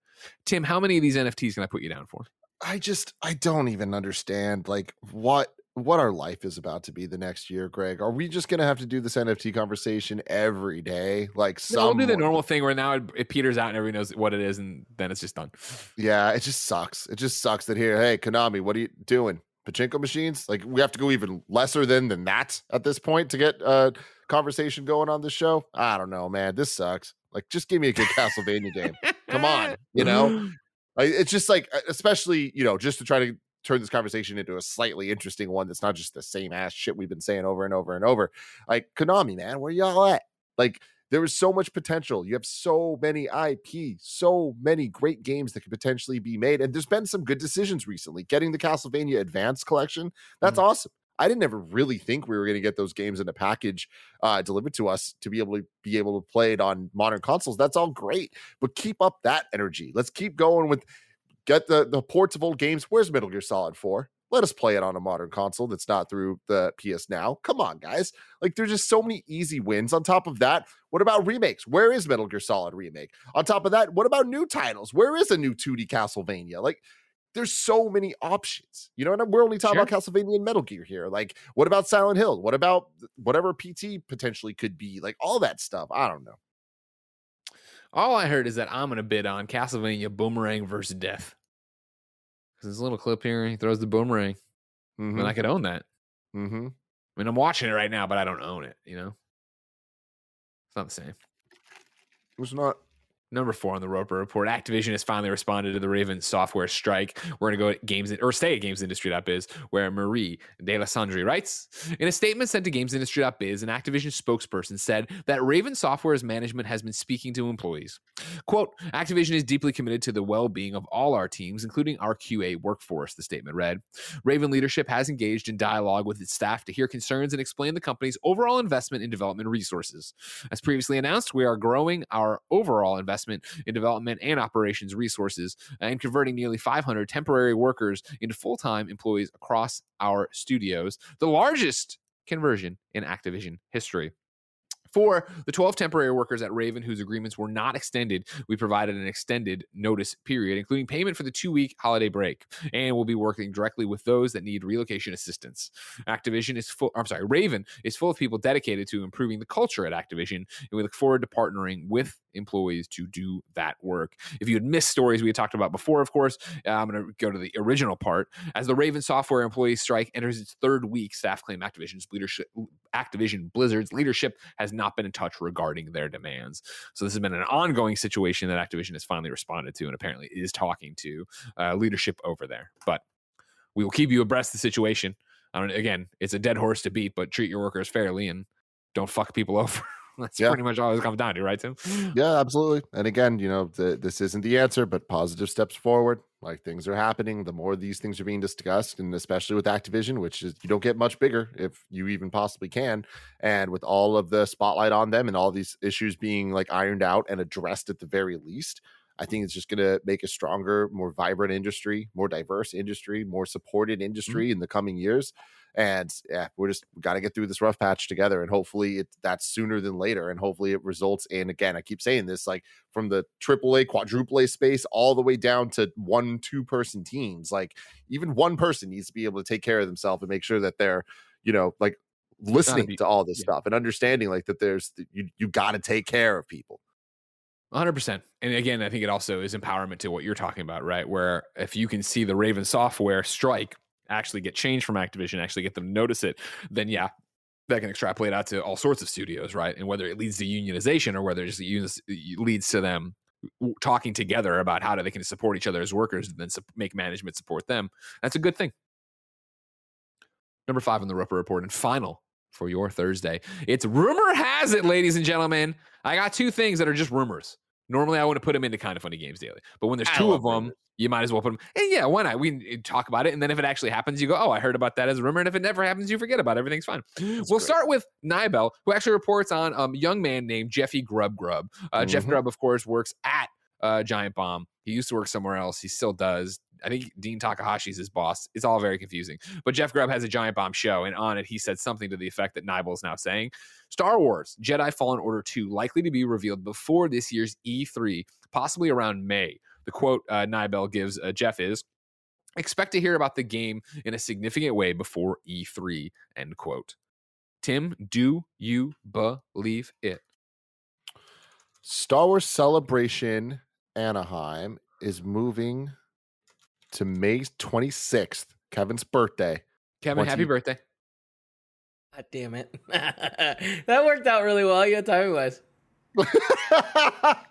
Tim, how many of these NFTs can I put you down for? I just I don't even understand like what what our life is about to be the next year, Greg. Are we just going to have to do this NFT conversation every day? Like some we'll do the normal thing where now it, it, peters out and everybody knows what it is, and then it's just done. Yeah, it just sucks. It just sucks that here, hey, Konami, what are you doing? Pachinko machines? Like we have to go even lesser than than that at this point to get a conversation going on the show. I don't know, man. This sucks. Like, just give me a good Castlevania game. Come on, you know. [LAUGHS] It's just like, especially you know, just to try to turn this conversation into a slightly interesting one that's not just the same ass shit we've been saying over and over and over. Like Konami, man, where y'all at? Like there is so much potential. You have so many IP, so many great games that could potentially be made. And there's been some good decisions recently. Getting the Castlevania Advance collection, that's mm-hmm. awesome. I didn't ever really think we were going to get those games in a package uh, delivered to us to be able to be able to play it on modern consoles. That's all great, but keep up that energy. Let's keep going with Get the the ports of old games. Where's Metal Gear Solid 4? Let us play it on a modern console that's not through the PS Now. Come on, guys. Like there's just so many easy wins. On top of that, what about remakes? Where is Metal Gear Solid remake? On top of that, what about new titles? Where is a new 2D Castlevania? Like there's so many options. You know and We're only talking sure. about Castlevania and Metal Gear here. Like, what about Silent Hill? What about whatever PT potentially could be? Like all that stuff. I don't know. All I heard is that I'm gonna bid on Castlevania Boomerang versus Death. Because there's a little clip here. He throws the boomerang. Mm-hmm. And I could own that. Mm-hmm. I mean, I'm watching it right now, but I don't own it. You know, it's not the same. It was not. Number four on the Roper report: Activision has finally responded to the Raven software strike. We're going to go at games or stay at GamesIndustry.biz, where Marie Dealessandri writes in a statement sent to GamesIndustry.biz. An Activision spokesperson said that Raven Software's management has been speaking to employees. "Quote: Activision is deeply committed to the well-being of all our teams, including our QA workforce." The statement read. Raven leadership has engaged in dialogue with its staff to hear concerns and explain the company's overall investment in development resources. As previously announced, we are growing our overall investment investment in development and operations resources uh, and converting nearly 500 temporary workers into full time employees across our studios, the largest conversion in Activision history. For the 12 temporary workers at Raven whose agreements were not extended, we provided an extended notice period, including payment for the two week holiday break, and we'll be working directly with those that need relocation assistance. Activision is full, I'm sorry, Raven is full of people dedicated to improving the culture at Activision, and we look forward to partnering with employees to do that work. If you had missed stories we had talked about before, of course, uh, I'm going to go to the original part. As the Raven software employee strike enters its third week, staff claim Activision's leadership, Activision Blizzard's leadership has not been in touch regarding their demands. So this has been an ongoing situation that Activision has finally responded to and apparently is talking to uh, leadership over there. But we will keep you abreast of the situation. I again, it's a dead horse to beat, but treat your workers fairly and don't fuck people [LAUGHS] over. That's yeah. pretty much all it comes down to, right, Tim? Mm, yeah, absolutely. And again, you know, the, this isn't the answer, but positive steps forward. Like things are happening. The more these things are being discussed, and especially with Activision, which is you don't get much bigger if you even possibly can. And with all of the spotlight on them and all these issues being like ironed out and addressed at the very least, I think it's just going to make a stronger, more vibrant industry, more diverse industry, more supported mm-hmm. industry mm-hmm. in the coming years. And yeah, we're just got to get through this rough patch together, and hopefully it that's sooner than later, and hopefully it results in again. I keep saying this, like from the AAA, quadruple A space, all the way down to one, two person teams. Like even one person needs to be able to take care of themselves and make sure that they're, you know, like listening be, to all this yeah. stuff and understanding like that there's you you got to take care of people 100%. And again, I think it also is empowerment to what you're talking about, right? Where if you can see the Raven software strike actually get changed from Activision, actually get them notice it, then yeah, that can extrapolate out to all sorts of studios, right? And whether it leads to unionization or whether it just leads to them talking together about how they can support each other as workers and then make management support them, that's a good thing. Number five on the Roper Report and final for your Thursday. It's rumor has it, ladies and gentlemen. I got two things that are just rumors. Normally, I want to put them into kind of funny games daily, but when there's two of them, you might as well put them. And yeah, why not? We talk about it, and then if it actually happens, you go, "Oh, I heard about that as a rumor." And if it never happens, you forget about it. Everything's fine. [GASPS] That's we'll great. start with Nibel, who actually reports on a um, young man named Jeffy Grubb Grubb. Uh, mm-hmm. Jeff Grubb, of course, works at uh, Giant Bomb. He used to work somewhere else. He still does. I think Dean Takahashi's his boss. It's all very confusing. But Jeff Grubb has a Giant Bomb show, and on it, he said something to the effect that Nibel is now saying Star Wars Jedi Fallen Order 2 likely to be revealed before this year's E3, possibly around May. The quote uh, Nibel gives uh, Jeff is expect to hear about the game in a significant way before E3. End quote. Tim, do you believe it? Star Wars Celebration Anaheim is moving to May 26th, Kevin's birthday. Kevin, 20 happy birthday. God damn it. [LAUGHS] that worked out really well. Yeah, timing was. [LAUGHS]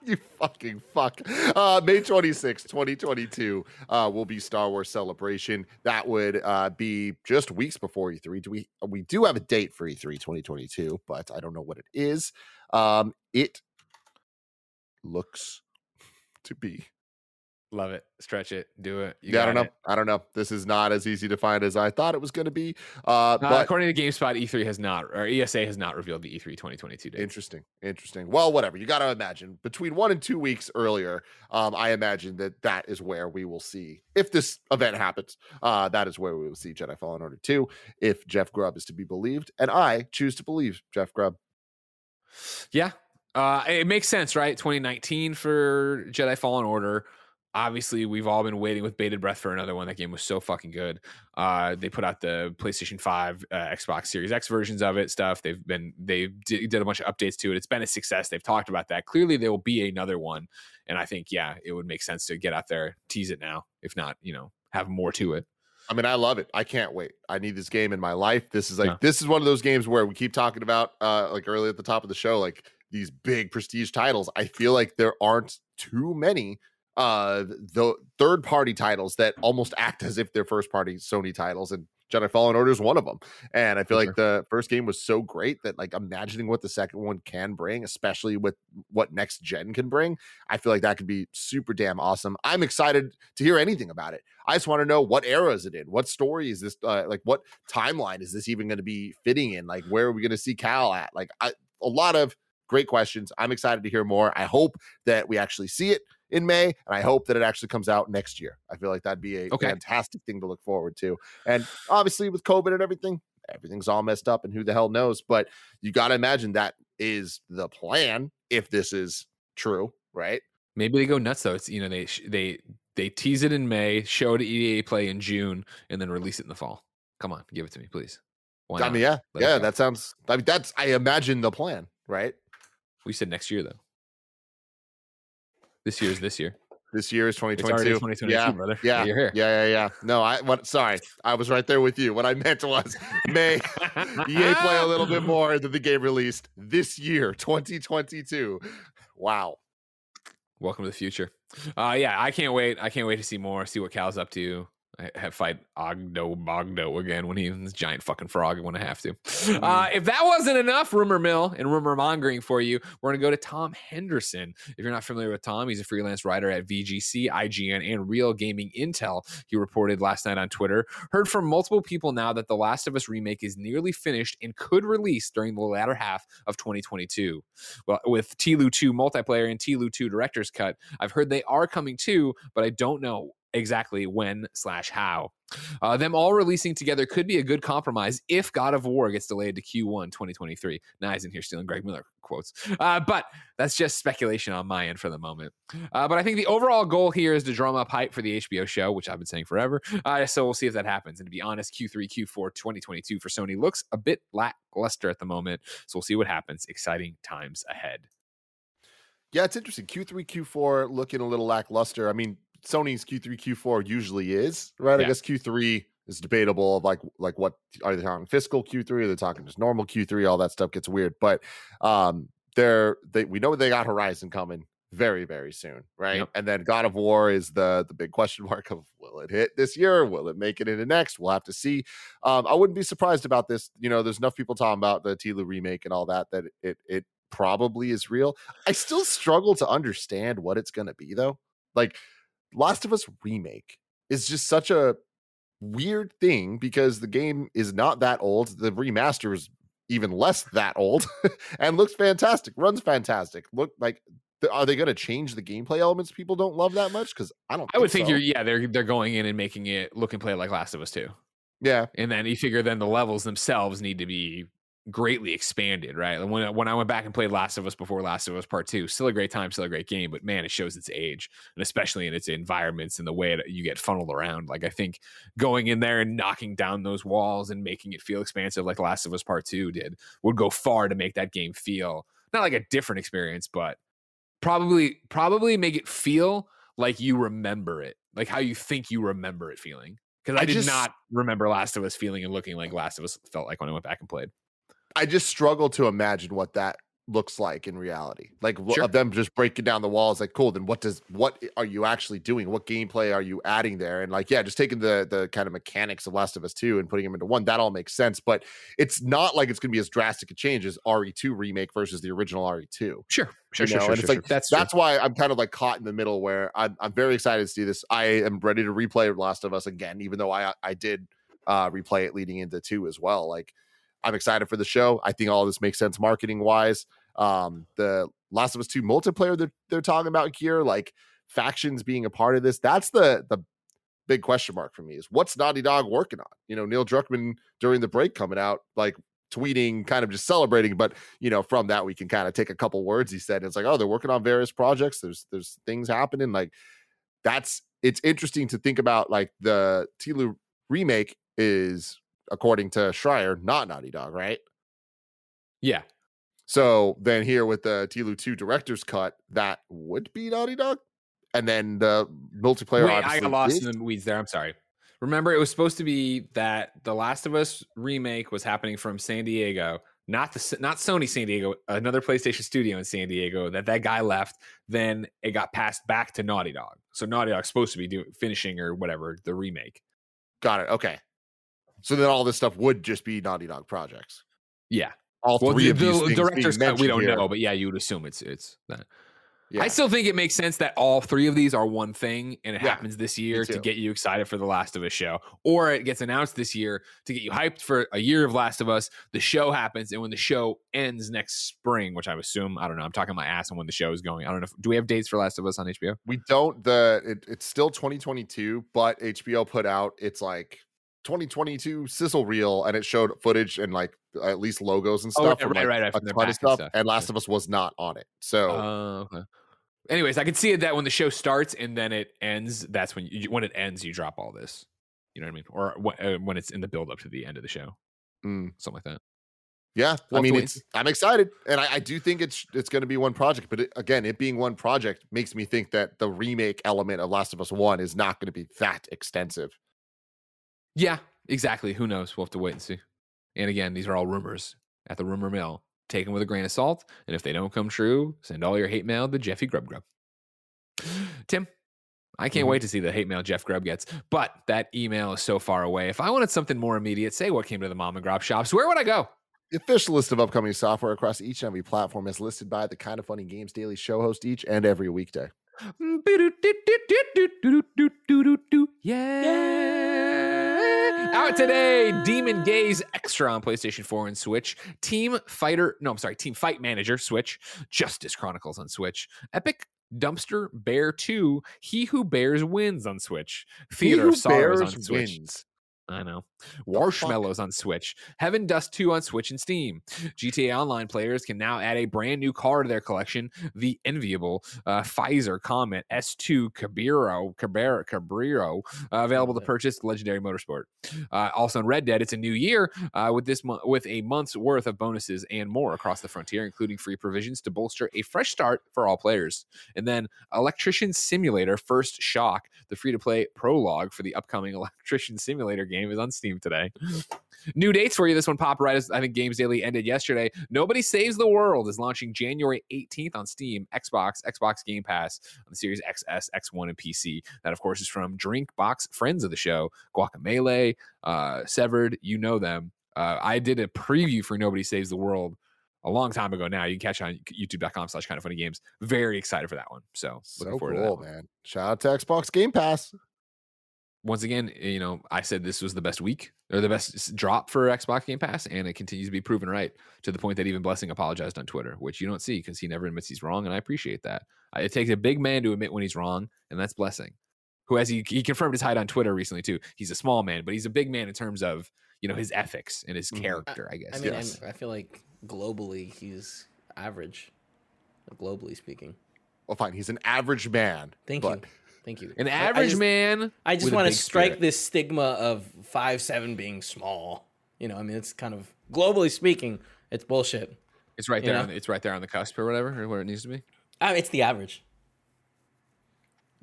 you fucking fuck. Uh, May 26, 2022 uh, will be Star Wars Celebration. That would uh, be just weeks before E3. Do we we do have a date for E3 2022, but I don't know what it is. Um, it looks to be Love it. Stretch it. Do it. You yeah, I don't know. it. I don't know. This is not as easy to find as I thought it was going to be. Uh, Uh, but according to GameSpot, E3 has not, or ESA has not revealed the E E3 2022 date. Interesting. Interesting. Well, whatever. You got to imagine between one and two weeks earlier, um, I imagine that that is where we will see, if this event happens, uh, that is where we will see Jedi Fallen Order 2, if Jeff Grubb is to be believed. And I choose to believe Jeff Grubb. Yeah. Uh, it makes sense, right? 2019 for Jedi Fallen Order. Obviously, we've all been waiting with bated breath for another one. That game was so fucking good. Uh, they put out the PlayStation 5, uh, Xbox Series X versions of it. Stuff they've been they did, did a bunch of updates to it. It's been a success. They've talked about that. Clearly, there will be another one, and I think yeah, it would make sense to get out there, tease it now. If not, you know, have more to it. I mean, I love it. I can't wait. I need this game in my life. This is like Yeah. this is one of those games where we keep talking about uh like early at the top of the show, like these big prestige titles. I feel like there aren't too many uh the third party titles that almost act as if they're first party Sony titles and Jedi Fallen Order is one of them. And I feel For like the first game was so great that like imagining what the second one can bring, especially with what next gen can bring, I feel like that could be super damn awesome. I'm excited to hear anything about it. I just want to know what era is it in? What story is this? Uh, like, what timeline is this even going to be fitting in? Like, where are we going to see Cal at? Like, I, a lot of great questions. I'm excited to hear more. I hope that we actually see it in May, and I hope that it actually comes out next year. I feel like that'd be a Okay. fantastic thing to look forward to. And obviously, with COVID and everything, everything's all messed up, and who the hell knows? But you got to imagine that is the plan if this is true, right? Maybe they go nuts though. It's you know they they they tease it in May, show it at EA Play in June, and then release it in the fall. Come on, give it to me, please. Why I mean, yeah, Let yeah, that sounds. I mean, that's. I imagine the plan, right? We said next year though. This year is this year. This year is It's 2022. 2022, yeah, brother. Yeah, You're here. yeah, yeah, yeah. No, I. What? Sorry, I was right there with you. What I meant was May. [LAUGHS] EA play a little bit more than the game released this year, 2022. Wow. Welcome to the future. Uh, yeah, I can't wait. I can't wait to see more. See what Cal's up to. [LAUGHS] I have fight Oggdo Bogdo again when he's this giant fucking frog when I have to. Uh, if that wasn't enough rumor mill and rumor mongering for you, we're gonna go to Tom Henderson. If you're not familiar with Tom, he's a freelance writer at VGC, IGN, and Real Gaming Intel. He reported last night on Twitter. Heard from multiple people now that The Last of Us remake is nearly finished and could release during the latter half of 2022. Well, with TLU 2 multiplayer and TLU 2 director's cut, I've heard they are coming too, but I don't know exactly when slash how. Uh, them all releasing together could be a good compromise if God of War gets delayed to Q1 2023. Now he's in here stealing Greg Miller quotes, uh, but that's just speculation on my end for the moment. Uh, but I think the overall goal here is to drum up hype for the HBO show, which I've been saying forever. Uh, so we'll see if that happens. And to be honest, Q3, Q4 2022 for Sony looks a bit lackluster at the moment. So we'll see what happens. Exciting times ahead. Yeah, it's interesting. Q3, Q4 looking a little lackluster. I mean, Sony's Q3, Q4 usually is, right? I guess Q3 is debatable of like like what are they talking fiscal Q3 or they're talking just normal Q3, all that stuff gets weird. But um they're they we know they got Horizon coming very, very soon, right? Yep. And then God of War is the the big question [LAUGHS] mark of will it hit this year? Will it make it into next? We'll have to see. Um, I wouldn't be surprised about this. You know, there's enough people talking about the Tila remake and all that that it it probably is real. I still struggle to understand what it's gonna be though. Like Last of Us remake is just such a weird thing because the game is not that old. The remaster is even less that old [LAUGHS] and looks fantastic, runs fantastic. Look like are they going to change the gameplay elements people don't love that much? Because I don't. I would think so. you're yeah they're they're going in and making it look and play like Last of Us 2. Yeah, And then you figure then the levels themselves need to be greatly expanded, right? When when I went back and played Last of Us before Last of Us Part Two, still a great time, still a great game, but man, it shows its age, and especially in its environments and the way it, you get funneled around. Like I think going in there and knocking down those walls and making it feel expansive, like Last of Us Part Two did, would go far to make that game feel not like a different experience, but probably probably make it feel like you remember it, like how you think you remember it feeling. Because I, I, did just, not remember Last of Us feeling and looking like Last of Us felt like when I went back and played. I just struggle to imagine what that looks like in reality. Like sure. of them just breaking down the walls. Like, cool. Then what does what are you actually doing? What gameplay are you adding there? And like, yeah, just taking the the kind of mechanics of Last of Us Two and putting them into one. That all makes sense. But it's not like it's going to be as drastic a change as RE2 remake versus the original RE2. Sure, sure, sure, sure, sure, And it's like that's that's why I'm kind of like caught in the middle where I'm I'm very excited to see this. I am ready to replay Last of Us again, even though I I did uh replay it leading into two as well. Like. I'm excited for the show. I think all this makes sense marketing wise. Um, the Last of Us 2 multiplayer that they're talking about here, like factions being a part of this, that's the the big question mark for me is what's Naughty Dog working on? You know, Neil Druckmann during the break coming out, like tweeting, kind of just celebrating. But you know, from that we can kind of take a couple words he said. It's like, oh, they're working on various projects. There's there's things happening. Like that's it's interesting to think about. Like the Tilu remake is, according to Schreier, not Naughty Dog, right? Yeah, so then here with the Tilu 2 director's cut, that would be Naughty Dog. And then the multiplayer. Wait, I got lost is. in the weeds there. I'm sorry. Remember, it was supposed to be that the Last of Us remake was happening from San Diego, not the not Sony San Diego, another PlayStation studio in San Diego. That that guy left, then it got passed back to Naughty Dog. So Naughty Dog's supposed to be doing finishing or whatever the remake. Got it. Okay. So then all this stuff would just be Naughty Dog projects. Yeah all well, three the, of these the director's cut, we don't here. know, but yeah, you would assume it's it's that. Yeah. I still think it makes sense that all three of these are one thing and it yeah, happens this year to get you excited for the Last of Us show. Or it gets announced this year to get you hyped for a year of Last of Us. The show happens, and when the show ends next spring, which I assume, I don't know, I'm talking my ass on when the show is going. I don't know. If, do we have dates for Last of Us on HBO? We don't. The it, it's still 2022, but HBO put out it's like 2022 sizzle reel and it showed footage and like at least logos and stuff. Oh, right, right, right, a ton of stuff, and, stuff, and Last of Us was not on it. So, uh, okay. anyways, I can see that when the show starts and then it ends, that's when you, when it ends, you drop all this. You know what I mean? Or when, uh, when it's in the build up to the end of the show, mm. something like that. Yeah, we'll I mean, it's I'm excited, and I, I do think it's it's going to be one project. But it, again, it being one project makes me think that the remake element of Last of Us One is not going to be that extensive. Yeah, exactly. Who knows? We'll have to wait and see. And again, these are all rumors at the rumor mill. Take them with a grain of salt. And if they don't come true, send all your hate mail to Jeffy Grubb Grubb. [GASPS] Tim, I can't mm-hmm. wait to see the hate mail Jeff Grubb gets. But that email is so far away. If I wanted something more immediate, say what came to the mom and grop shops, where would I go? The official list of upcoming software across each and every platform is listed by the Kind of Funny Games Daily show host each and every weekday. Yeah. Out today, Demon Gaze Extra on PlayStation 4 and Switch. Team Fighter, no, I'm sorry, Team Fight Manager, Switch. Justice Chronicles on Switch. Epic Dumpster Bear 2, He Who Bears Wins on Switch. Theater of Sorrows on Switch. Wins. I know. Marshmallows on Switch. Heaven Dust 2 on Switch and Steam. GTA Online players can now add a brand new car to their collection, the enviable uh, Pfister Comet S2 Cabrio, Cabero, Cabrio uh, available to purchase Legendary Motorsport. Uh, also in Red Dead, it's a new year uh, with this mo- with a month's worth of bonuses and more across the frontier, including free provisions to bolster a fresh start for all players. And then Electrician Simulator First Shock, the free to play prologue for the upcoming [LAUGHS] Electrician Simulator game game is on Steam today. New dates for you. This one popped right as I think Games Daily ended yesterday. Nobody Saves the World is launching January 18th on Steam, Xbox, Xbox Game Pass on the Series XS, X1, and PC. That, of course, is from Drinkbox, friends of the show, Guacamelee, uh, Severed. You know them. Uh, I did a preview for Nobody Saves the World a long time ago now. You can catch on youtube.com slash kind of funny games. Very excited for that one. So, so looking forward cool, to that. man. Shout out to Xbox Game Pass once again, eh, you know, I said this was the best week or the best drop for Xbox Game Pass, and it continues to be proven right to the point that even Blessing apologized on Twitter, which you don't see because he never admits he's wrong, and I appreciate that. It takes a big man to admit when he's wrong, and that's Blessing, who has he, he confirmed his height on Twitter recently too. He's a small man, but he's a big man in terms of you know his ethics and his Mhm. character. I guess. I mean, Yes. I'm- I feel like globally he's average, globally speaking. Well, fine. He's an average man. Thank but you, thank you. an I- I average just- man. I just want to strike spirit. this stigma of five seven being small. You know, I mean, it's kind of globally speaking, it's bullshit. It's right you there. know? The, it's right there on the cusp or whatever, or where it needs to be. I mean, it's the average.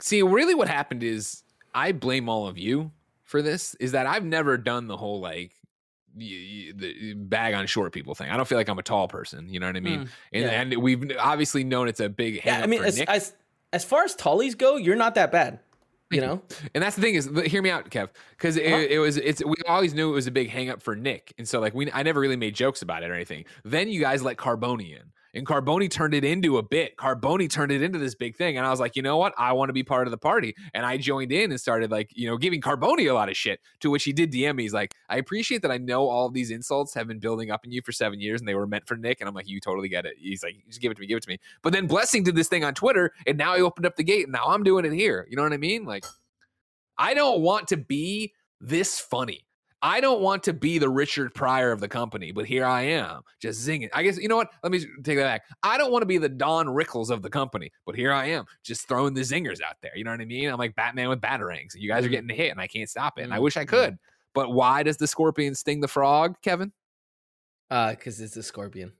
See, really, what happened is I blame all of you for this. Is that I've never done the whole like y- y- the bag on short people thing. I don't feel like I'm a tall person. You know what I mean? Mm, and, yeah. and we've obviously known it's a big hang Yeah, I mean, for as, Nick. as as far as tallies go, you're not that bad. You know, And that's the thing is, hear me out, Kev, because it, Uh-huh. it was it's we always knew it was a big hang up for Nick, and so like we I never really made jokes about it or anything. Then you guys let Carboni in, and Carboni turned it into a bit. Carboni turned it into this big thing, and I was like, you know what? I want to be part of the party, and I joined in and started like you know giving Carboni a lot of shit. To which he did DM me. He's like, I appreciate that I know all these insults have been building up in you for seven years, and they were meant for Nick, and I'm like, you totally get it. He's like, just give it to me, give it to me. But then Blessing did this thing on Twitter, and now he opened up the gate, and now I'm doing it here. You know what I mean? Like. I don't want to be this funny. I don't want to be the Richard Pryor of the company, but here I am, just zinging. I guess you know what? Let me take that back. I don't want to be the Don Rickles of the company, but here I am, just throwing the zingers out there. You know what I mean? I'm like Batman with batarangs, and you guys are Mhm. getting hit, and I can't stop it. And I Mhm. wish I could, but why does the scorpion sting the frog, Kevin? uh, because it's a scorpion.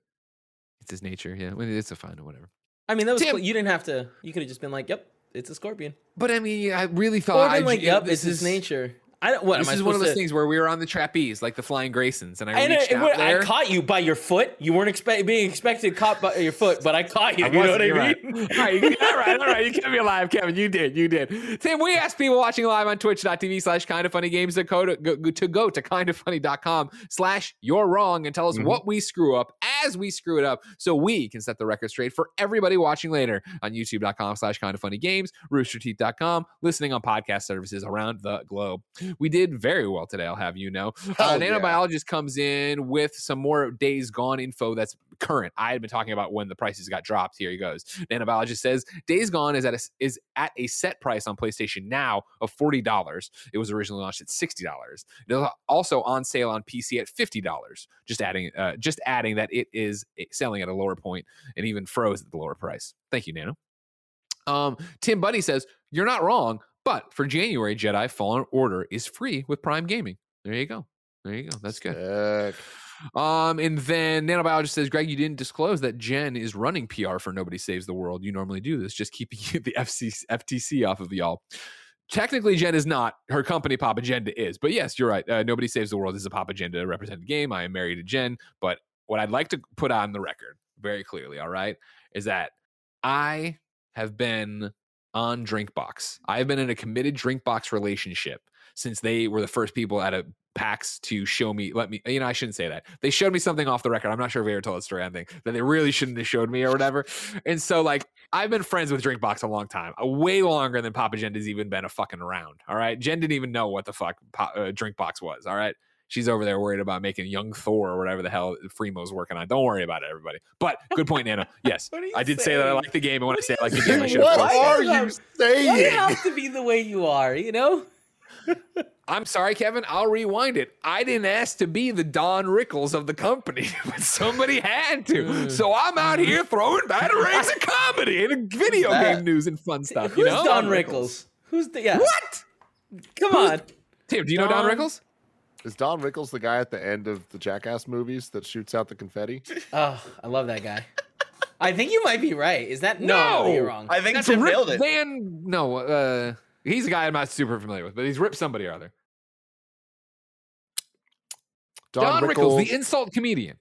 It's his nature. Yeah, it's a fine or whatever. I mean, that was Tim- cool. you didn't have to. You could have just been like, "Yep, it's a scorpion," But I mean, I really thought. or thought I been like, "Yep, this it's his nature." I don't. What This is one of those to- things where we were on the trapeze, like the Flying Graysons, and I know, reached it out there. I caught you by your foot. You weren't expect, being expected caught by your foot, but I caught you. I you know what I mean? right. [LAUGHS] all right, you- all right, all right. You kept me alive, Kevin. You did, you did. Tim, we asked people watching live on twitch.tv slash kind of funny games to go to, go, to go to kindoffunny.com slash you're wrong and tell us Mhm. what we screw up as we screw it up so we can set the record straight for everybody watching later on youtube.com slash kind of funny games, roosterteeth.com, listening on podcast services around the globe. We did very well today, I'll have you know. Uh, an yeah. nanobiologist comes in with some more days gone info that's current. I had been talking about when the prices got dropped. Here he goes. Nanobiologist says Days Gone is at a, is at a set price on PlayStation now of forty dollars. It was originally launched at sixty dollars. It is also on sale on PC at fifty dollars. Just adding, uh, just adding that it is selling at a lower point and even froze at the lower price. Thank you, Nano. Um, Tim Buddy says you're not wrong, but for January, Jedi Fallen Order is free with Prime Gaming. There you go. There you go. That's good. Sick. Um, and then nanobiologist says, Greg, you didn't disclose that Jen is running PR for Nobody Saves the World. You normally do this, just keeping [LAUGHS] the FTC off of y'all. Technically, Jen is not. Her company, Pop Agenda, is. But yes, you're right. Uh, Nobody Saves the World is a Pop Agenda represented game. I am married to Jen. But what I'd like to put on the record very clearly, all right, is that I have been on Drinkbox. I have been in a committed Drinkbox relationship since they were the first people at a PAX to show me, let me, you know, I shouldn't say that. They showed me something off the record. I'm not sure if we ever told the story, think, that they really shouldn't have showed me or whatever. And so, like, I've been friends with Drinkbox a long time, uh, way longer than Papa Jen has even been a fucking around. All right. Jen didn't even know what the fuck uh, Drinkbox was. All right. She's over there worried about making young Thor or whatever the hell Fremo's working on. Don't worry about it, everybody. But good point, Nano. [LAUGHS] Yes, What are I did say that I like the game, and when I say I like the game, I should have What posted are you saying? Why you have to be the way you are? You know. [LAUGHS] I'm sorry, Kevin. I'll rewind it. I didn't ask to be the Don Rickles of the company, [LAUGHS] but somebody had to. Mm. So I'm out here throwing batarangs of comedy and video that? game news and fun stuff. Who's you know, Don Rickles? Who's the yeah? What? Come on. Tim, do you know Don Don- Rickles? Is Don Rickles the guy at the end of the Jackass movies that shoots out the confetti? [LAUGHS] Oh, I love that guy. I think you might be right. Is that no? No! you're wrong. I think That's Tim Rip nailed it. Van. No, uh, he's a guy I'm not super familiar with, but he's ripped somebody or other. Don, Rickles, the insult comedian.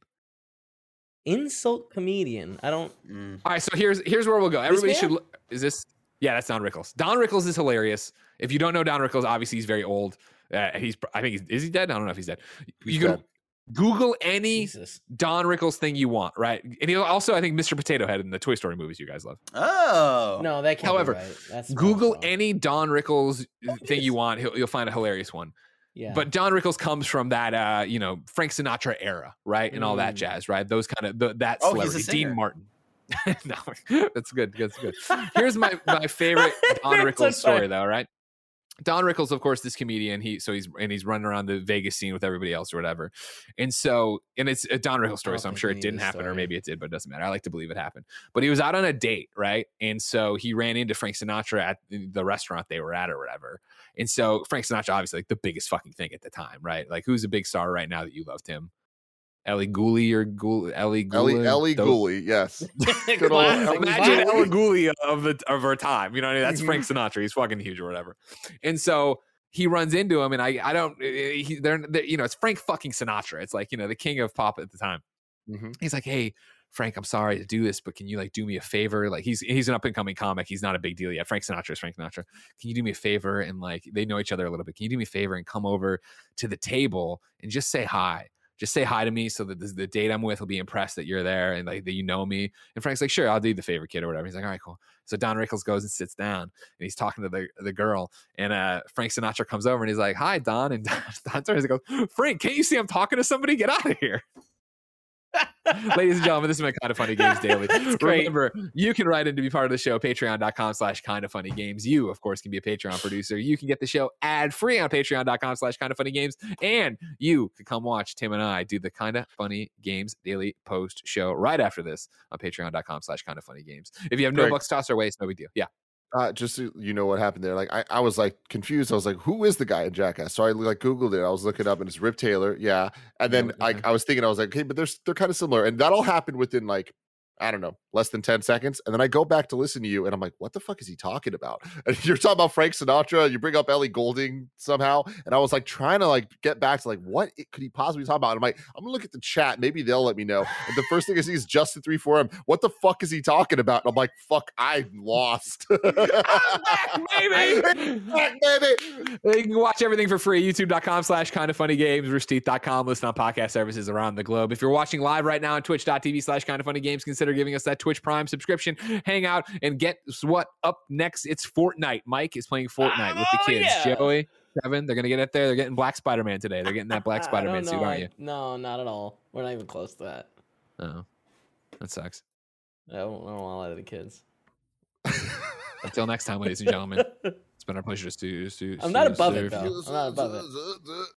Insult comedian. I don't. Mm. All right, so here's here's where we'll go. Everybody should. Is this? Yeah, that's Don Rickles. Don Rickles is hilarious. If you don't know Don Rickles, obviously he's very old. Uh, he's. I think he's. Is he dead? I don't know if he's dead. He's you can dead. Google any Jesus. Don Rickles thing you want, right? And he also, I think, Mr. Potato Head in the Toy Story movies you guys love. Oh. No, that can't. However, be right. That's Google false. any Don Rickles thing you want. He'll, you'll find a hilarious one. Yeah. But Don Rickles comes from that, uh, you know, Frank Sinatra era, right, and all that Mm. jazz, right? Those kind of the, that Oh, he's a celebrity, Dean. Martin. [LAUGHS] no, [LAUGHS] that's good. That's good. Here's my my favorite [LAUGHS] Don Rickles story, though. Right, Don Rickles, of course, this comedian. He so he's and he's running around the Vegas scene with everybody else or whatever. And so, and it's a Don Rickles story, so I'm sure it didn't happen, or maybe it did, but it doesn't matter. I like to believe it happened. But he was out on a date, right? And so he ran into Frank Sinatra at the restaurant they were at or whatever. And so Frank Sinatra, obviously, like the biggest fucking thing at the time, right? Like who's a big star right now that you loved him? Ellie Gooley or Gool Ellie Ellie Gooley? Ellie Those- Gooley, yes. [LAUGHS] Good old Ellie Imagine Gooley. Ella Gooley of the of our time. You know, what I mean? that's Frank mm-hmm. Sinatra. He's fucking huge or whatever. And so he runs into him, and I I don't. Eh, eh, he, they're, they're you know it's Frank fucking Sinatra. It's like you know the king of pop at the time. Mhm. He's like, hey. Frank, I'm sorry to do this, but can you like do me a favor? Like he's he's an up and coming comic. He's not a big deal yet. Frank Sinatra is Frank Sinatra. Can you do me a favor and like they know each other a little bit? Can you do me a favor and come over to the table and just say hi? Just say hi to me so that the, date I'm with will be impressed that you're there and like that you know me. And Frank's like, sure, I'll do the favor, kid, or whatever. He's like, all right, cool. So Don Rickles goes and sits down and he's talking to the, the girl. And uh, Frank Sinatra comes over and he's like, hi, Don. And [LAUGHS] Don, Don turns and goes, Frank, can't you see I'm talking to somebody? Get out of here. Ladies and gentlemen, this is my kind of funny games [LAUGHS] daily. Remember, you can write in to be part of the show, patreon.com slash kind of funny games. You, of course, can be a Patreon producer. You can get the show ad free on patreon.com slash kind of funny games. And you can come watch Tim and I do the kind of funny games daily post show right after this on patreon.com slash kind of funny games. If you have no Greg. bucks toss our way, it's no big deal. Yeah. Uh, just so you know what happened there. Like I, I was like confused. I was like, who is the guy in Jackass? So I like Googled it. I was looking up and it's Rip Taylor. Yeah. And then Yeah, like okay. I was thinking, I was like, okay, but they're they're kind of similar. And that all happened within like, I don't know, less than 10 seconds. And then I go back to listen to you and I'm like, what the fuck is he talking about? [LAUGHS] And you're talking about Frank Sinatra. You bring up Ellie Goulding somehow. And I was like trying to like get back to like, what could he possibly talk about? And I'm like, I'm gonna look at the chat. Maybe they'll let me know. And the first thing I see is Justin 3 4 M. What the fuck is he talking about? And I'm like, fuck, I lost. [LAUGHS] [LAUGHS] baby. Back, baby. Uh, you can watch everything for free. YouTube.com slash kind of funny games, roosterteeth.com, listen on podcast services around the globe. If you're watching live right now on twitch.tv slash kind of funny games, consider giving us that Twitch Prime subscription. Hang out and get what up next. It's Fortnite. Mike is playing Fortnite ah, with the Oh, kids. yeah. Joey, Kevin, they're to get it there. They're getting Black Spider Man today. They're getting that Black [LAUGHS] Spider Man suit, aren't you? No, not at all. We're not even close to that. Oh, that sucks. I don't, I don't want to lie to the kids. [LAUGHS] Until next time, ladies and gentlemen, [LAUGHS] it's been our pleasure to, to I'm not to above it, though. I'm not above it.